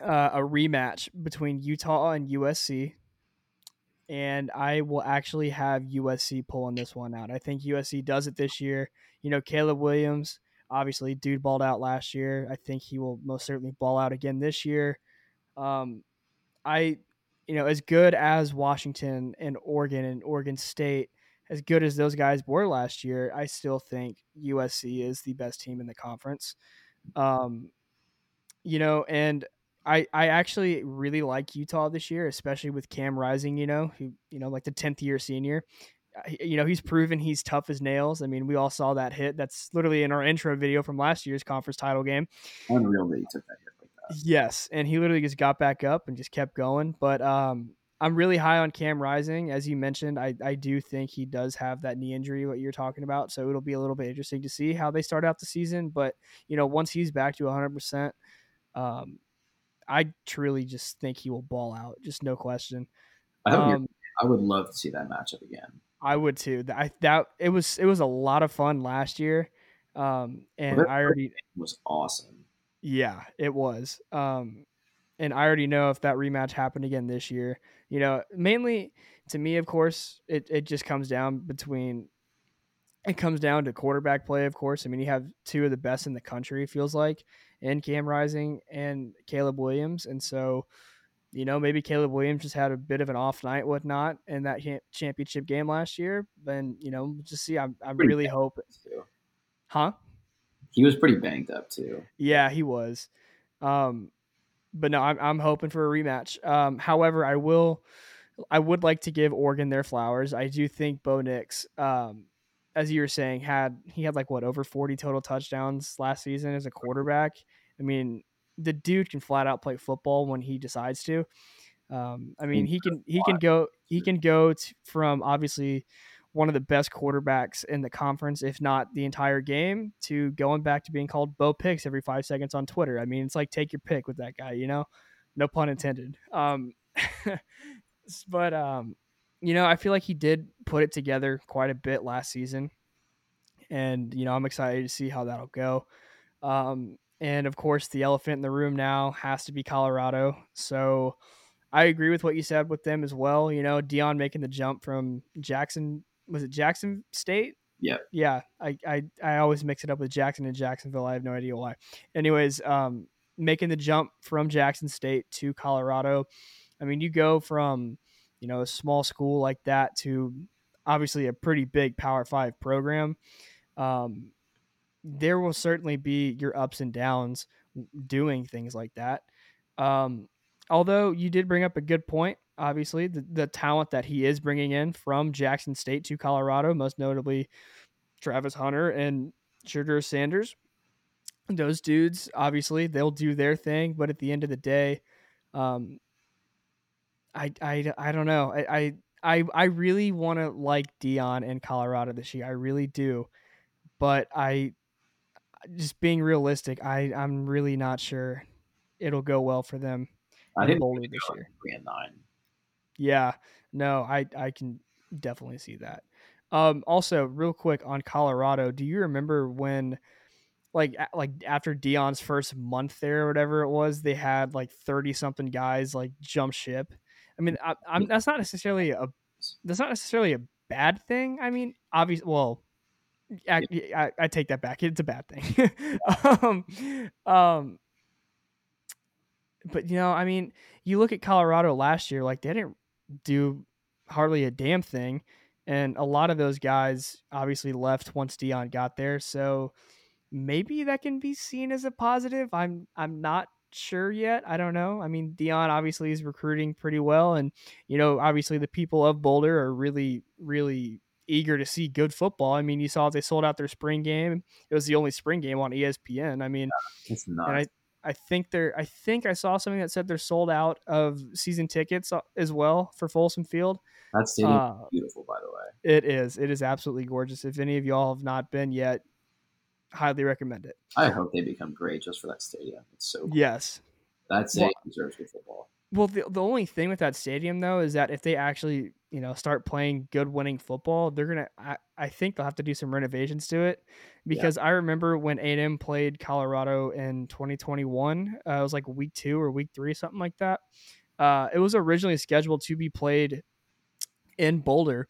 uh, a rematch between Utah and USC, and I will actually have USC pulling this one out. I think USC does it this year. You know, Caleb Williams, obviously, dude balled out last year. I think he will most certainly ball out again this year. Um, I, you know, as good as Washington and Oregon and Oregon State, as good as those guys were last year, I still think USC is the best team in the conference. Um, you know, and I I actually really like Utah this year, especially with Cam Rising. You know, who you know like the tenth year senior. Uh, You know, he's proven he's tough as nails. I mean, we all saw that hit. That's literally in our intro video from last year's conference title game. Unreal that he took that hit like that. Yes, and he literally just got back up and just kept going. But um, I'm really high on Cam Rising, as you mentioned. I I do think he does have that knee injury, what you're talking about. So it'll be a little bit interesting to see how they start out the season. But you know, once he's back to 100, percent um, I truly just think he will ball out, just no question. I, Um, I would love to see that matchup again. I would too. Th- I that it was it was a lot of fun last year, um, and their I already was awesome. Yeah, it was. Um, and I already know if that rematch happened again this year, you know, mainly to me, of course, it, it just comes down between, it comes down to quarterback play, of course. I mean, you have two of the best in the country, it feels like, and Cam Rising and Caleb Williams. And so, you know, maybe Caleb Williams just had a bit of an off night, whatnot, in that championship game last year. Then, you know, just see, I'm, I'm Pretty really hope. huh? He was pretty banged up too. Yeah, he was. Um, but no, I'm I'm hoping for a rematch. Um, however, I will, I would like to give Oregon their flowers. I do think Bo Nix, um, as you were saying, had he had like what over 40 total touchdowns last season as a quarterback. I mean, the dude can flat out play football when he decides to. Um, I mean, he can he can go he can go t- from obviously one of the best quarterbacks in the conference, if not the entire game, to going back to being called Bo Picks every five seconds on Twitter. I mean, it's like take your pick with that guy, you know, no pun intended. Um, but um, you know, I feel like he did put it together quite a bit last season, and you know, I'm excited to see how that'll go. Um, and of course, the elephant in the room now has to be Colorado. So I agree with what you said with them as well. You know, Deion making the jump from Jackson was it Jackson State? Yep. Yeah. I, I I always mix it up with Jackson and Jacksonville. I have no idea why. Anyways, um, making the jump from Jackson State to Colorado. I mean, you go from you know a small school like that to obviously a pretty big Power Five program. Um, there will certainly be your ups and downs doing things like that. Um, although you did bring up a good point, obviously, the, the talent that he is bringing in from Jackson State to Colorado, most notably Travis Hunter and Shedeur Sanders. Those dudes, obviously, they'll do their thing, but at the end of the day, um, I, I, I don't know. I, I, I, really want to like Deion in Colorado this year. I really do, but I, just being realistic, I, I'm really not sure it'll go well for them. I in think Bowl we're this year. three and nine. Yeah, no, I I can definitely see that. Um, also, real quick on Colorado, do you remember when, like, like after Deion's first month there or whatever it was, they had like thirty something guys like jump ship. I mean, I, I'm that's not necessarily a that's not necessarily a bad thing. I mean, obviously, well, I, I, I take that back. It's a bad thing. um, um, but you know, I mean, you look at Colorado last year, like they didn't do hardly a damn thing, and a lot of those guys obviously left once Deion got there. So maybe that can be seen as a positive. I'm I'm not sure yet. I don't know. I mean, Deion obviously is recruiting pretty well, and you know, obviously the people of Boulder are really really eager to see good football. I mean, you saw they sold out their spring game. It was the only spring game on ESPN. I mean, It's not. and I I think they're I think I saw something that said they're sold out of season tickets uh, as well for Folsom Field. that stadium Uh, beautiful, by the way. it is it is absolutely gorgeous. If any of y'all have not been yet, highly recommend it. I hope they become great just for that stadium. It's so cool. Yes. that stadium deserves good football. Well, the the only thing with that stadium though is that if they actually you know start playing good winning football, they're gonna I, I think they'll have to do some renovations to it because I remember when A&M played Colorado in 2021, uh, it was like week two or week three, something like that. Uh, it was originally scheduled to be played in Boulder,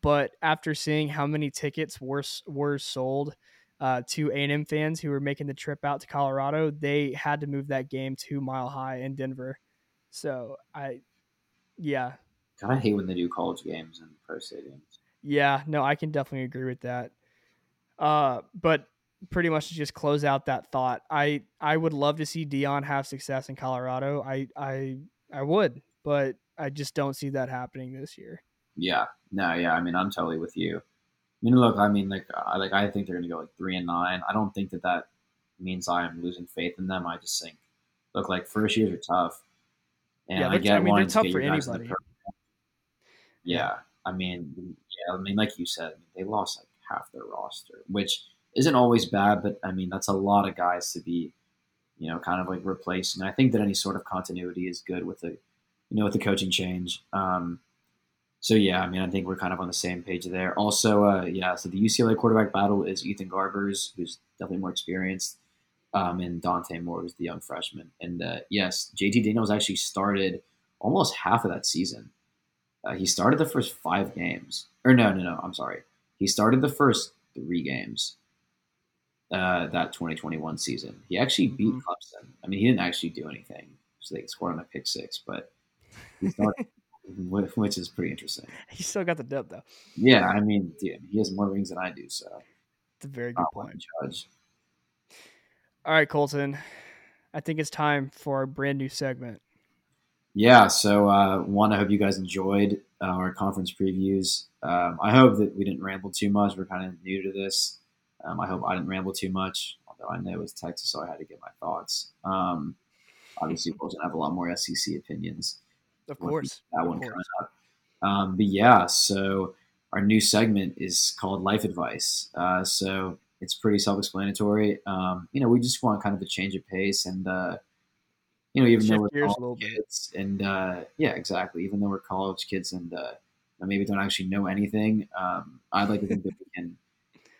but after seeing how many tickets were were sold. Uh, to A&M fans who were making the trip out to Colorado, they had to move that game to Mile High in Denver. So I, yeah, God, I hate when they do college games in pro stadiums. yeah, no, I can definitely agree with that. Uh, but pretty much to just close out that thought, I I would love to see Deion have success in Colorado. I I I would, but I just don't see that happening this year. Yeah, no, yeah. I mean, I'm totally with you. I mean, look, I mean, like, I like, I think they're going to go like three and nine. I don't think that that means I'm losing faith in them. I just think, look, like first years are tough, and Yeah, I they're get I mean, they're to tough get for you guys in the anybody. program. Yeah, I mean, yeah, I mean, like you said, they lost like half their roster, which isn't always bad, but I mean, that's a lot of guys to be, you know, kind of like replacing. I think that any sort of continuity is good with the, you know, with the coaching change. Um, so yeah, I mean, I think we're kind of on the same page there. Also, uh, yeah, so the UCLA quarterback battle is Ethan Garbers, who's definitely more experienced, um, and Dante Moore, is the young freshman. And uh, yes, JT Daniels actually started almost half of that season. Uh, he started the first five games, or no, no, no, I'm sorry, he started the first three games. Uh, that 2021 season, he actually beat Mhm. Clemson. I mean, he didn't actually do anything, so they scored on a pick six, but he started, which is pretty interesting. He still got the dub though. Yeah, I mean, dude, he has more rings than I do, so It's a very good point. judge. All right, Colton. I think it's time for our brand new segment. Yeah, so uh, one, I hope you guys enjoyed uh, our conference previews. Um, I hope that we didn't ramble too much. We're kind of new to this. Um, I hope I didn't ramble too much, although I know it was Texas, so I had to get my thoughts. Um, obviously, to have a lot more SEC opinions. Of course. that one course. coming up. Um, but yeah, so our new segment is called Life Advice. Uh, so it's pretty self-explanatory. Um, you know, we just want kind of a change of pace, and uh, you know, even Shift though we're college kids, and uh, yeah, exactly. Even though we're college kids and uh, maybe don't actually know anything, um, I'd like to think that we can,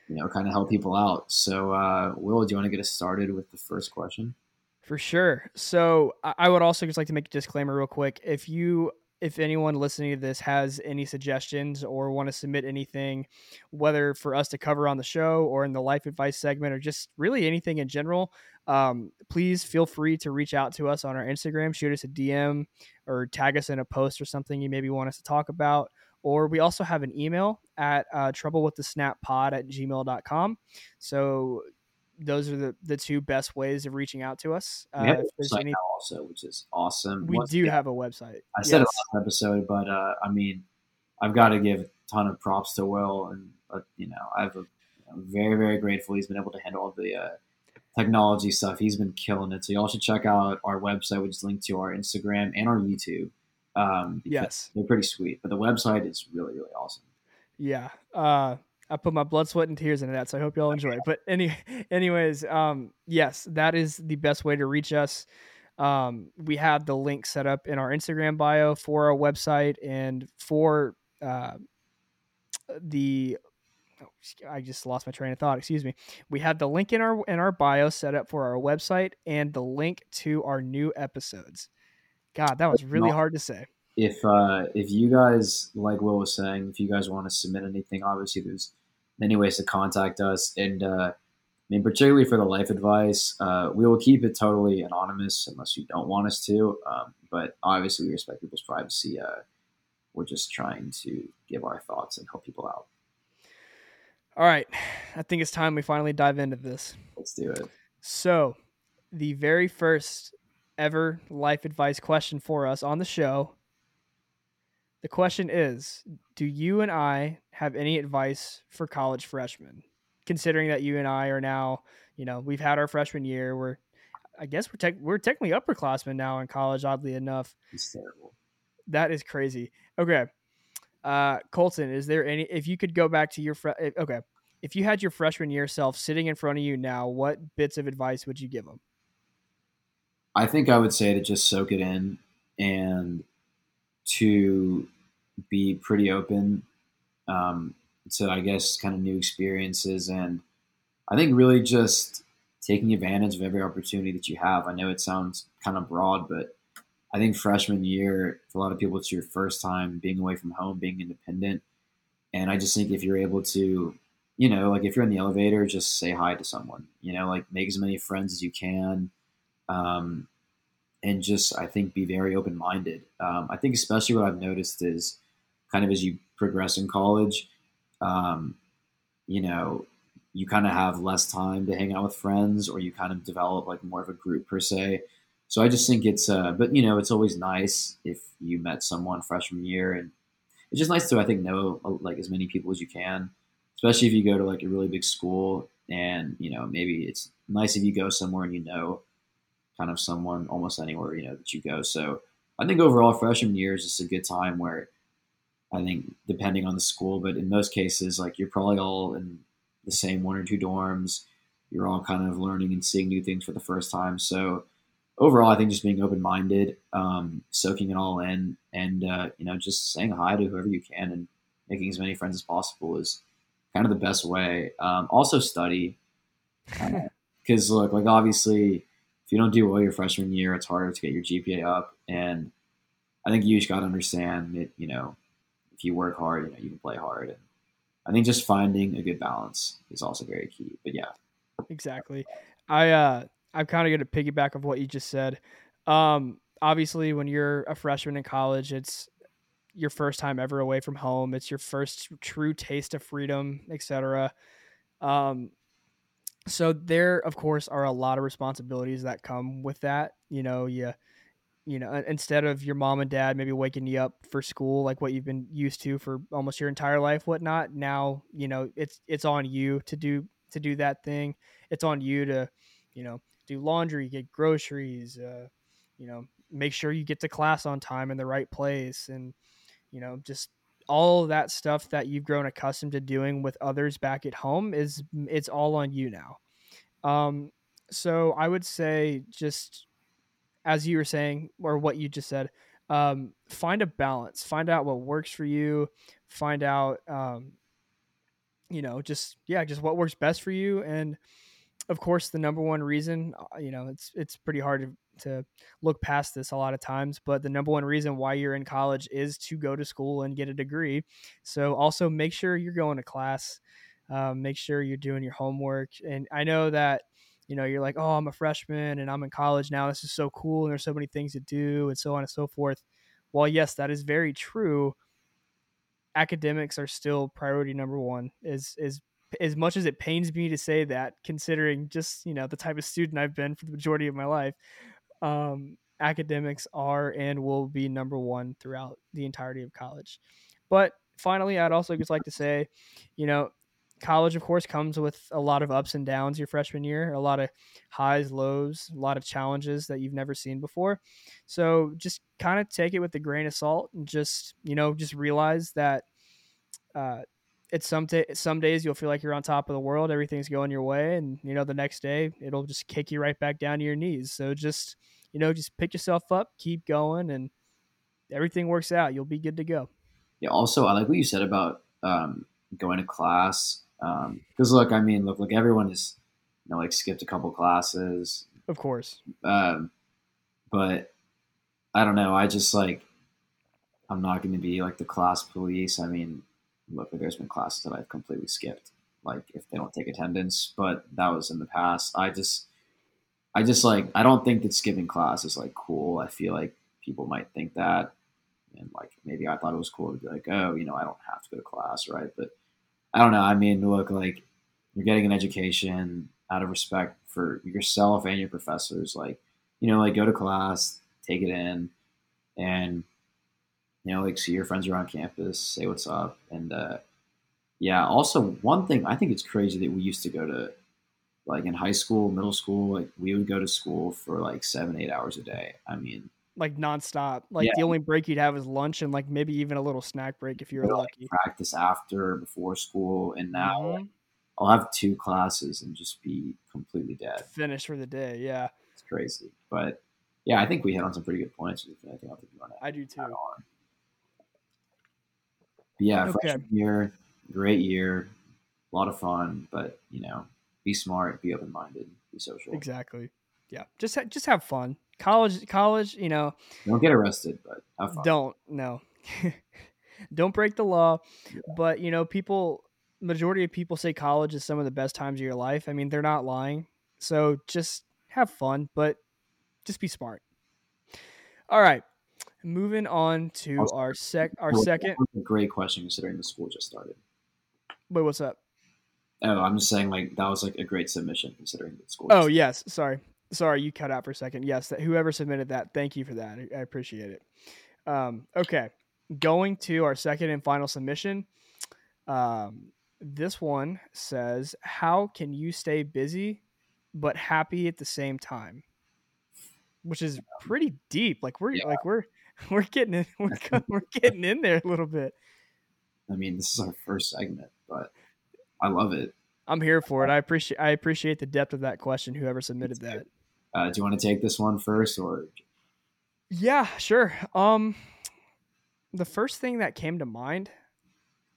you know, kind of help people out. So, uh, Will, do you want to get us started with the first question? For sure. So I would also just like to make a disclaimer real quick. If you if anyone listening to this has any suggestions or want to submit anything, whether for us to cover on the show or in the life advice segment or just really anything in general, um, please feel free to reach out to us on our Instagram, shoot us a DM or tag us in a post or something you maybe want us to talk about. Or we also have an email at uh, trouble with the snap pod at gmail.com. So those are the the two best ways of reaching out to us. We have Uh, a website any, now also, which is awesome. we Once do again, have a website. I said Yes. it last episode, but uh, I mean, I've got to give a ton of props to Will, and uh, you know, I've I'm very very grateful he's been able to handle all the uh, technology stuff. He's been killing it. So y'all should check out our website, which is linked to our Instagram and our YouTube. Um, Yes. they're pretty sweet, but the website is really really awesome. Yeah. Uh, I put my blood, sweat, and tears into that, so I hope y'all enjoy it. But any, anyways, um, yes, that is the best way to reach us. Um, we have the link set up in our Instagram bio for our website and for uh, the. oh, I just lost my train of thought. Excuse me. We have the link in our in our bio set up for our website and the link to our new episodes. God, that was really hard to say. if uh, if you guys like Will was saying, if you guys want to submit anything, obviously there's many ways to contact us, and uh, I mean particularly for the life advice, uh, we will keep it totally anonymous unless you don't want us to. Um, but obviously we respect people's privacy. Uh, we're just trying to give our thoughts and help people out. All right, I think it's time we finally dive into this. Let's do it. So, the very first ever life advice question for us on the show. The question is Do you and I have any advice for college freshmen? Considering that you and I are now, you know, we've had our freshman year. We're, I guess we're, tech we're technically upperclassmen now in college, oddly enough. It's terrible. That is crazy. Okay. Uh, Colton, is there any, if you could go back to your, fre- eh, okay. If you had your freshman year self sitting in front of you now, what bits of advice would you give them? I think I would say to just soak it in and to be pretty open um, to, I guess, kind of new experiences. And I think really just taking advantage of every opportunity that you have. I know it sounds kind of broad, but I think freshman year, for a lot of people, it's your first time being away from home, being independent. And I just think if you're able to, you know, like if you're in the elevator, just say hi to someone, you know, like make as many friends as you can um, and just I think be very open minded. Um, I think especially what I've noticed is kind of as you progress in college, um, you know, you kind of have less time to hang out with friends, or you kind of develop like more of a group per se. So I just think it's, uh, but you know, it's always nice if you met someone freshman year, and it's just nice to I think know uh, like as many people as you can, especially if you go to like a really big school, and you know maybe it's nice if you go somewhere and you know kind of someone almost anywhere you know that you go. So I think overall freshman year is just a good time where I think depending on the school, but in most cases like you're probably all in the same one or two dorms. You're all kind of learning and seeing new things for the first time. So overall, I think just being open minded, um, soaking it all in, and uh, you know just saying hi to whoever you can and making as many friends as possible is kind of the best way. Um, also study because look, like obviously you don't do well your freshman year, it's harder to get your GPA up. And I think you just got to understand that, you know, if you work hard, you know, you can play hard. And I think just finding a good balance is also very key. But yeah, exactly. I uh I'm kind of going to piggyback of what you just said. Um obviously when you're a freshman in college, it's your first time ever away from home. It's your first true taste of freedom, etc. Um so there of course are a lot of responsibilities that come with that. You know, you you know, instead of your mom and dad maybe waking you up for school like what you've been used to for almost your entire life, whatnot. Now, you know, it's it's on you to do to do that thing. It's on you to, you know, do laundry, get groceries, uh, you know, make sure you get to class on time in the right place, and you know, just all that stuff that you've grown accustomed to doing with others back at home is it's all on you now. Um, so I would say just as you were saying, or what you just said, um, find a balance. Find out what works for you. Find out, um, you know, just yeah, just what works best for you. And of course, the number one reason, uh, you know, it's it's pretty hard to to look past this a lot of times, but the number one reason why you're in college is to go to school and get a degree. So also make sure you're going to class. Um, make sure you're doing your homework. And I know that you know, you're like, oh, I'm a freshman and I'm in college now. This is so cool. And there's so many things to do and so on and so forth. Well, yes, that is very true, academics are still priority number one, is, is as much as it pains me to say that, considering just you know the type of student I've been for the majority of my life, um, academics are and will be number one throughout the entirety of college. But finally, I'd also just like to say, you know, college, of course, comes with a lot of ups and downs your freshman year, a lot of highs, lows, a lot of challenges that you've never seen before. So just kind of take it with a grain of salt and just, you know, just realize that uh, it's some t- some days you'll feel like you're on top of the world, everything's going your way, and you know the next day it'll just kick you right back down to your knees. So just you know just pick yourself up, keep going, and everything works out. You'll be good to go. Yeah. Also, I like what you said about um, going to class because um, look, I mean, look, like everyone is, you know, like skipped a couple classes, of course. Um, but I don't know. I just like, I'm not going to be like the class police. I mean, look, there's been classes that I've completely skipped, like if they don't take attendance, but that was in the past. I just, I just like, I don't think that skipping class is like cool. I feel like people might think that. And like maybe I thought it was cool to be like, oh, you know, I don't have to go to class, right? But I don't know. I mean, look, like you're getting an education out of respect for yourself and your professors. Like, you know, like go to class, take it in, and you know, like see your friends around campus, say what's up, and uh, yeah. Also, one thing I think it's crazy that we used to go to like in high school, middle school, like we would go to school for like seven, eight hours a day. I mean, like nonstop. Like yeah. the only break you'd have is lunch and like maybe even a little snack break if you were lucky. Like practice after, before school, and now mm-hmm. I'll have two classes and just be completely dead. Finished for the day. Yeah, it's crazy, but yeah, I think we hit on some pretty good points. I think I do too. Yeah, okay. freshman year, great year, a lot of fun, but you know, be smart, be open minded, be social. Exactly. Yeah, just ha- just have fun. College college you know. Don't get arrested but don't no. Don't break the law. Yeah. but you know people majority of people say college is some of the best times of your life. I mean they're not lying. So just have fun but just be smart. All right moving on to our sec our oh, second great question considering the school just started. Wait what's up oh i'm just saying like that was like a great submission considering the school oh yes sorry Sorry, you cut out for a second. Yes, that whoever submitted that, thank you for that. I, I appreciate it. Um, okay, going to our second and final submission. Um, this one says, "How can you stay busy but happy at the same time?" Which is pretty deep. Like we're yeah. like we're we're getting in, we're we're getting in there a little bit. I mean, this is our first segment, but I love it. I'm here for it. I appreciate I appreciate the depth of that question. Whoever submitted that. Uh, do you want to take this one first, or? Yeah, sure. Um, the first thing that came to mind,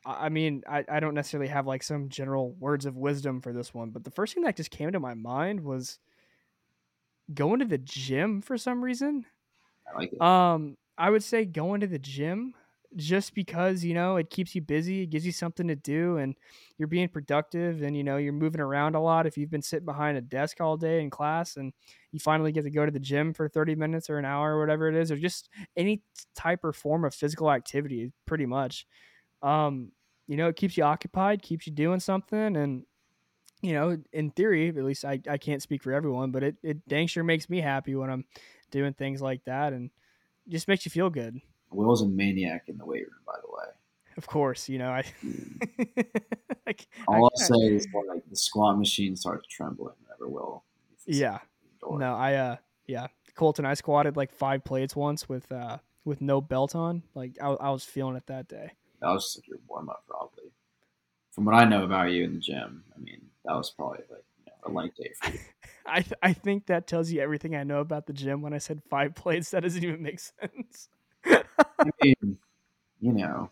I mean, I, I don't necessarily have like some general words of wisdom for this one, but the first thing that just came to my mind was going to the gym for some reason. I like it. Um, I would say going to the gym just because you know it keeps you busy it gives you something to do and you're being productive and you know you're moving around a lot if you've been sitting behind a desk all day in class and you finally get to go to the gym for 30 minutes or an hour or whatever it is or just any type or form of physical activity pretty much. Um you know it keeps you occupied keeps you doing something and you know in theory at least i, I can't speak for everyone but it, it dang sure makes me happy when i'm doing things like that and just makes you feel good Will's a maniac in the weight room, by the way. Of course, you know I. I All I, will say is like the squat machine starts trembling whenever Will. Yeah. No, I uh yeah, Colton. I squatted like five plates once with uh with no belt on. Like I, I was feeling it that day. That was just like your warm up, probably. From what I know about you in the gym, I mean, that was probably like you know, a light day for you. I th- I think that tells you everything I know about the gym. When I said five plates, that doesn't even make sense. I mean, you know.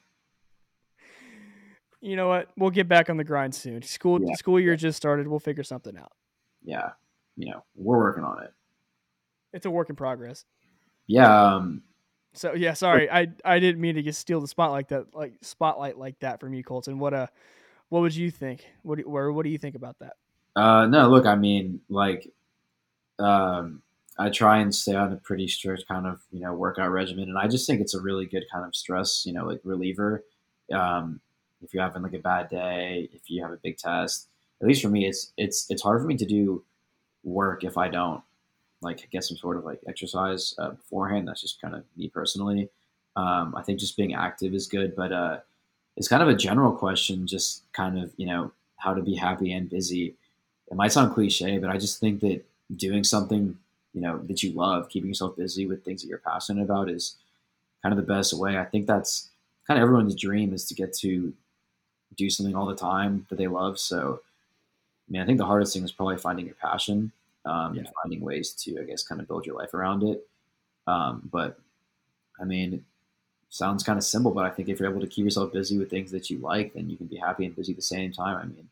You know what? We'll get back on the grind soon. School yeah. school year just started. We'll figure something out. Yeah, you know, we're working on it. It's a work in progress. Yeah. Um, so yeah, sorry, I I didn't mean to just steal the spotlight that like spotlight like that from you, Colton. What uh, what would you think? What do, where what do you think about that? Uh, no, look, I mean, like, um, I try and stay on a pretty strict kind of you know workout regimen, and I just think it's a really good kind of stress you know like reliever. Um, if you're having like a bad day, if you have a big test. At least for me, it's it's it's hard for me to do work if I don't like get some sort of like exercise uh, beforehand. That's just kind of me personally. Um, I think just being active is good, but uh, it's kind of a general question, just kind of you know how to be happy and busy. It might sound cliche, but I just think that doing something you know that you love, keeping yourself busy with things that you're passionate about, is kind of the best way. I think that's kind of everyone's dream is to get to do something all the time that they love. So, I mean, I think the hardest thing is probably finding your passion um, yeah. and finding ways to, I guess, kind of build your life around it. Um, but I mean, sounds kind of simple, but I think if you're able to keep yourself busy with things that you like, then you can be happy and busy at the same time. I mean,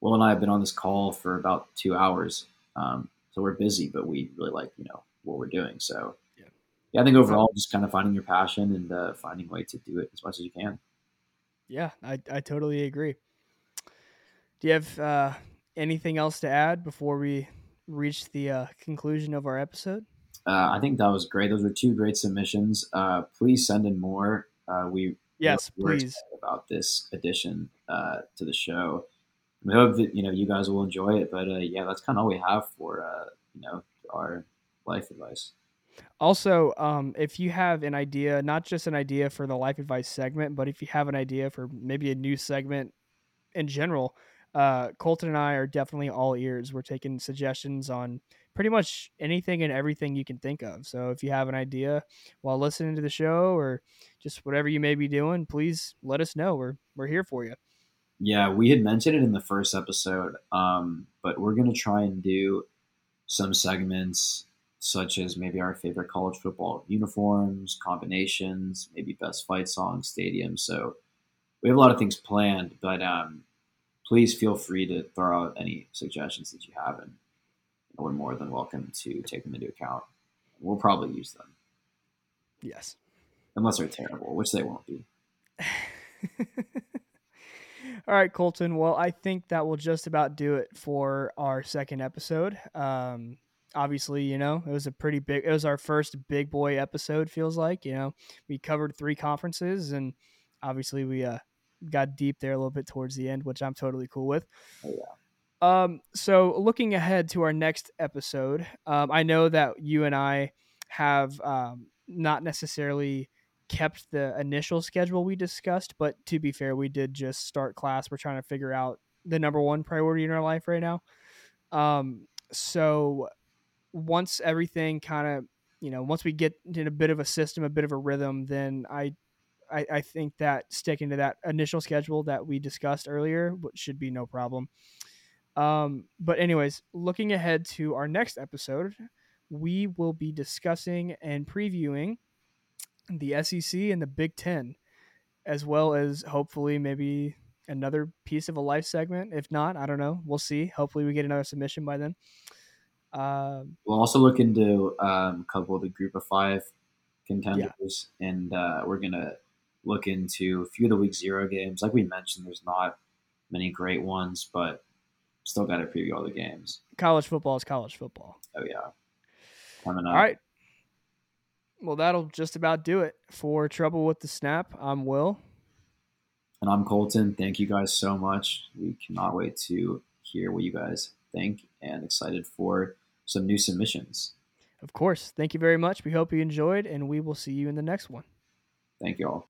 Will and I have been on this call for about two hours, um, so we're busy, but we really like you know what we're doing. So yeah, yeah I think overall, just kind of finding your passion and uh, finding a way to do it as much as you can. Yeah, I I totally agree. Do you have uh, anything else to add before we reach the uh, conclusion of our episode? Uh, I think that was great. Those were two great submissions. Uh, please send in more. Uh, we yes, please about this addition uh, to the show. We hope that you know you guys will enjoy it. But uh, yeah, that's kind of all we have for uh, you know our life advice. Also, um, if you have an idea, not just an idea for the life advice segment, but if you have an idea for maybe a new segment in general, uh, Colton and I are definitely all ears. We're taking suggestions on pretty much anything and everything you can think of. So if you have an idea while listening to the show or just whatever you may be doing, please let us know. We're we're here for you. Yeah, we had mentioned it in the first episode, um, but we're gonna try and do some segments such as maybe our favorite college football uniforms, combinations, maybe best fight songs, stadiums. So we have a lot of things planned, but um, please feel free to throw out any suggestions that you have, and we're more than welcome to take them into account. We'll probably use them. Yes. Unless they're terrible, which they won't be. All right, Colton. Well, I think that will just about do it for our second episode. Um, obviously, you know, it was a pretty big, it was our first big boy episode, feels like. You know, we covered three conferences and obviously we uh, got deep there a little bit towards the end, which I'm totally cool with. Oh, yeah. Um, so looking ahead to our next episode, um, I know that you and I have um, not necessarily kept the initial schedule we discussed, but to be fair, we did just start class. We're trying to figure out the number one priority in our life right now. Um, so once everything kind of, you know, once we get in a bit of a system, a bit of a rhythm, then I I, I think that sticking to that initial schedule that we discussed earlier should be no problem. Um, but anyways, looking ahead to our next episode, we will be discussing and previewing the SEC and the Big Ten, as well as hopefully maybe another piece of a life segment. If not, I don't know. We'll see. Hopefully, we get another submission by then. Um, we'll also look into um, a couple of the Group of Five contenders, yeah. and uh, we're gonna look into a few of the week zero games. Like we mentioned, there's not many great ones, but still got to preview all the games. College football is college football. Oh yeah. Coming up. All right. Well, that'll just about do it for Trouble with the Snap. I'm Will. And I'm Colton. Thank you guys so much. We cannot wait to hear what you guys think and excited for some new submissions. Of course. Thank you very much. We hope you enjoyed, and we will see you in the next one. Thank you all.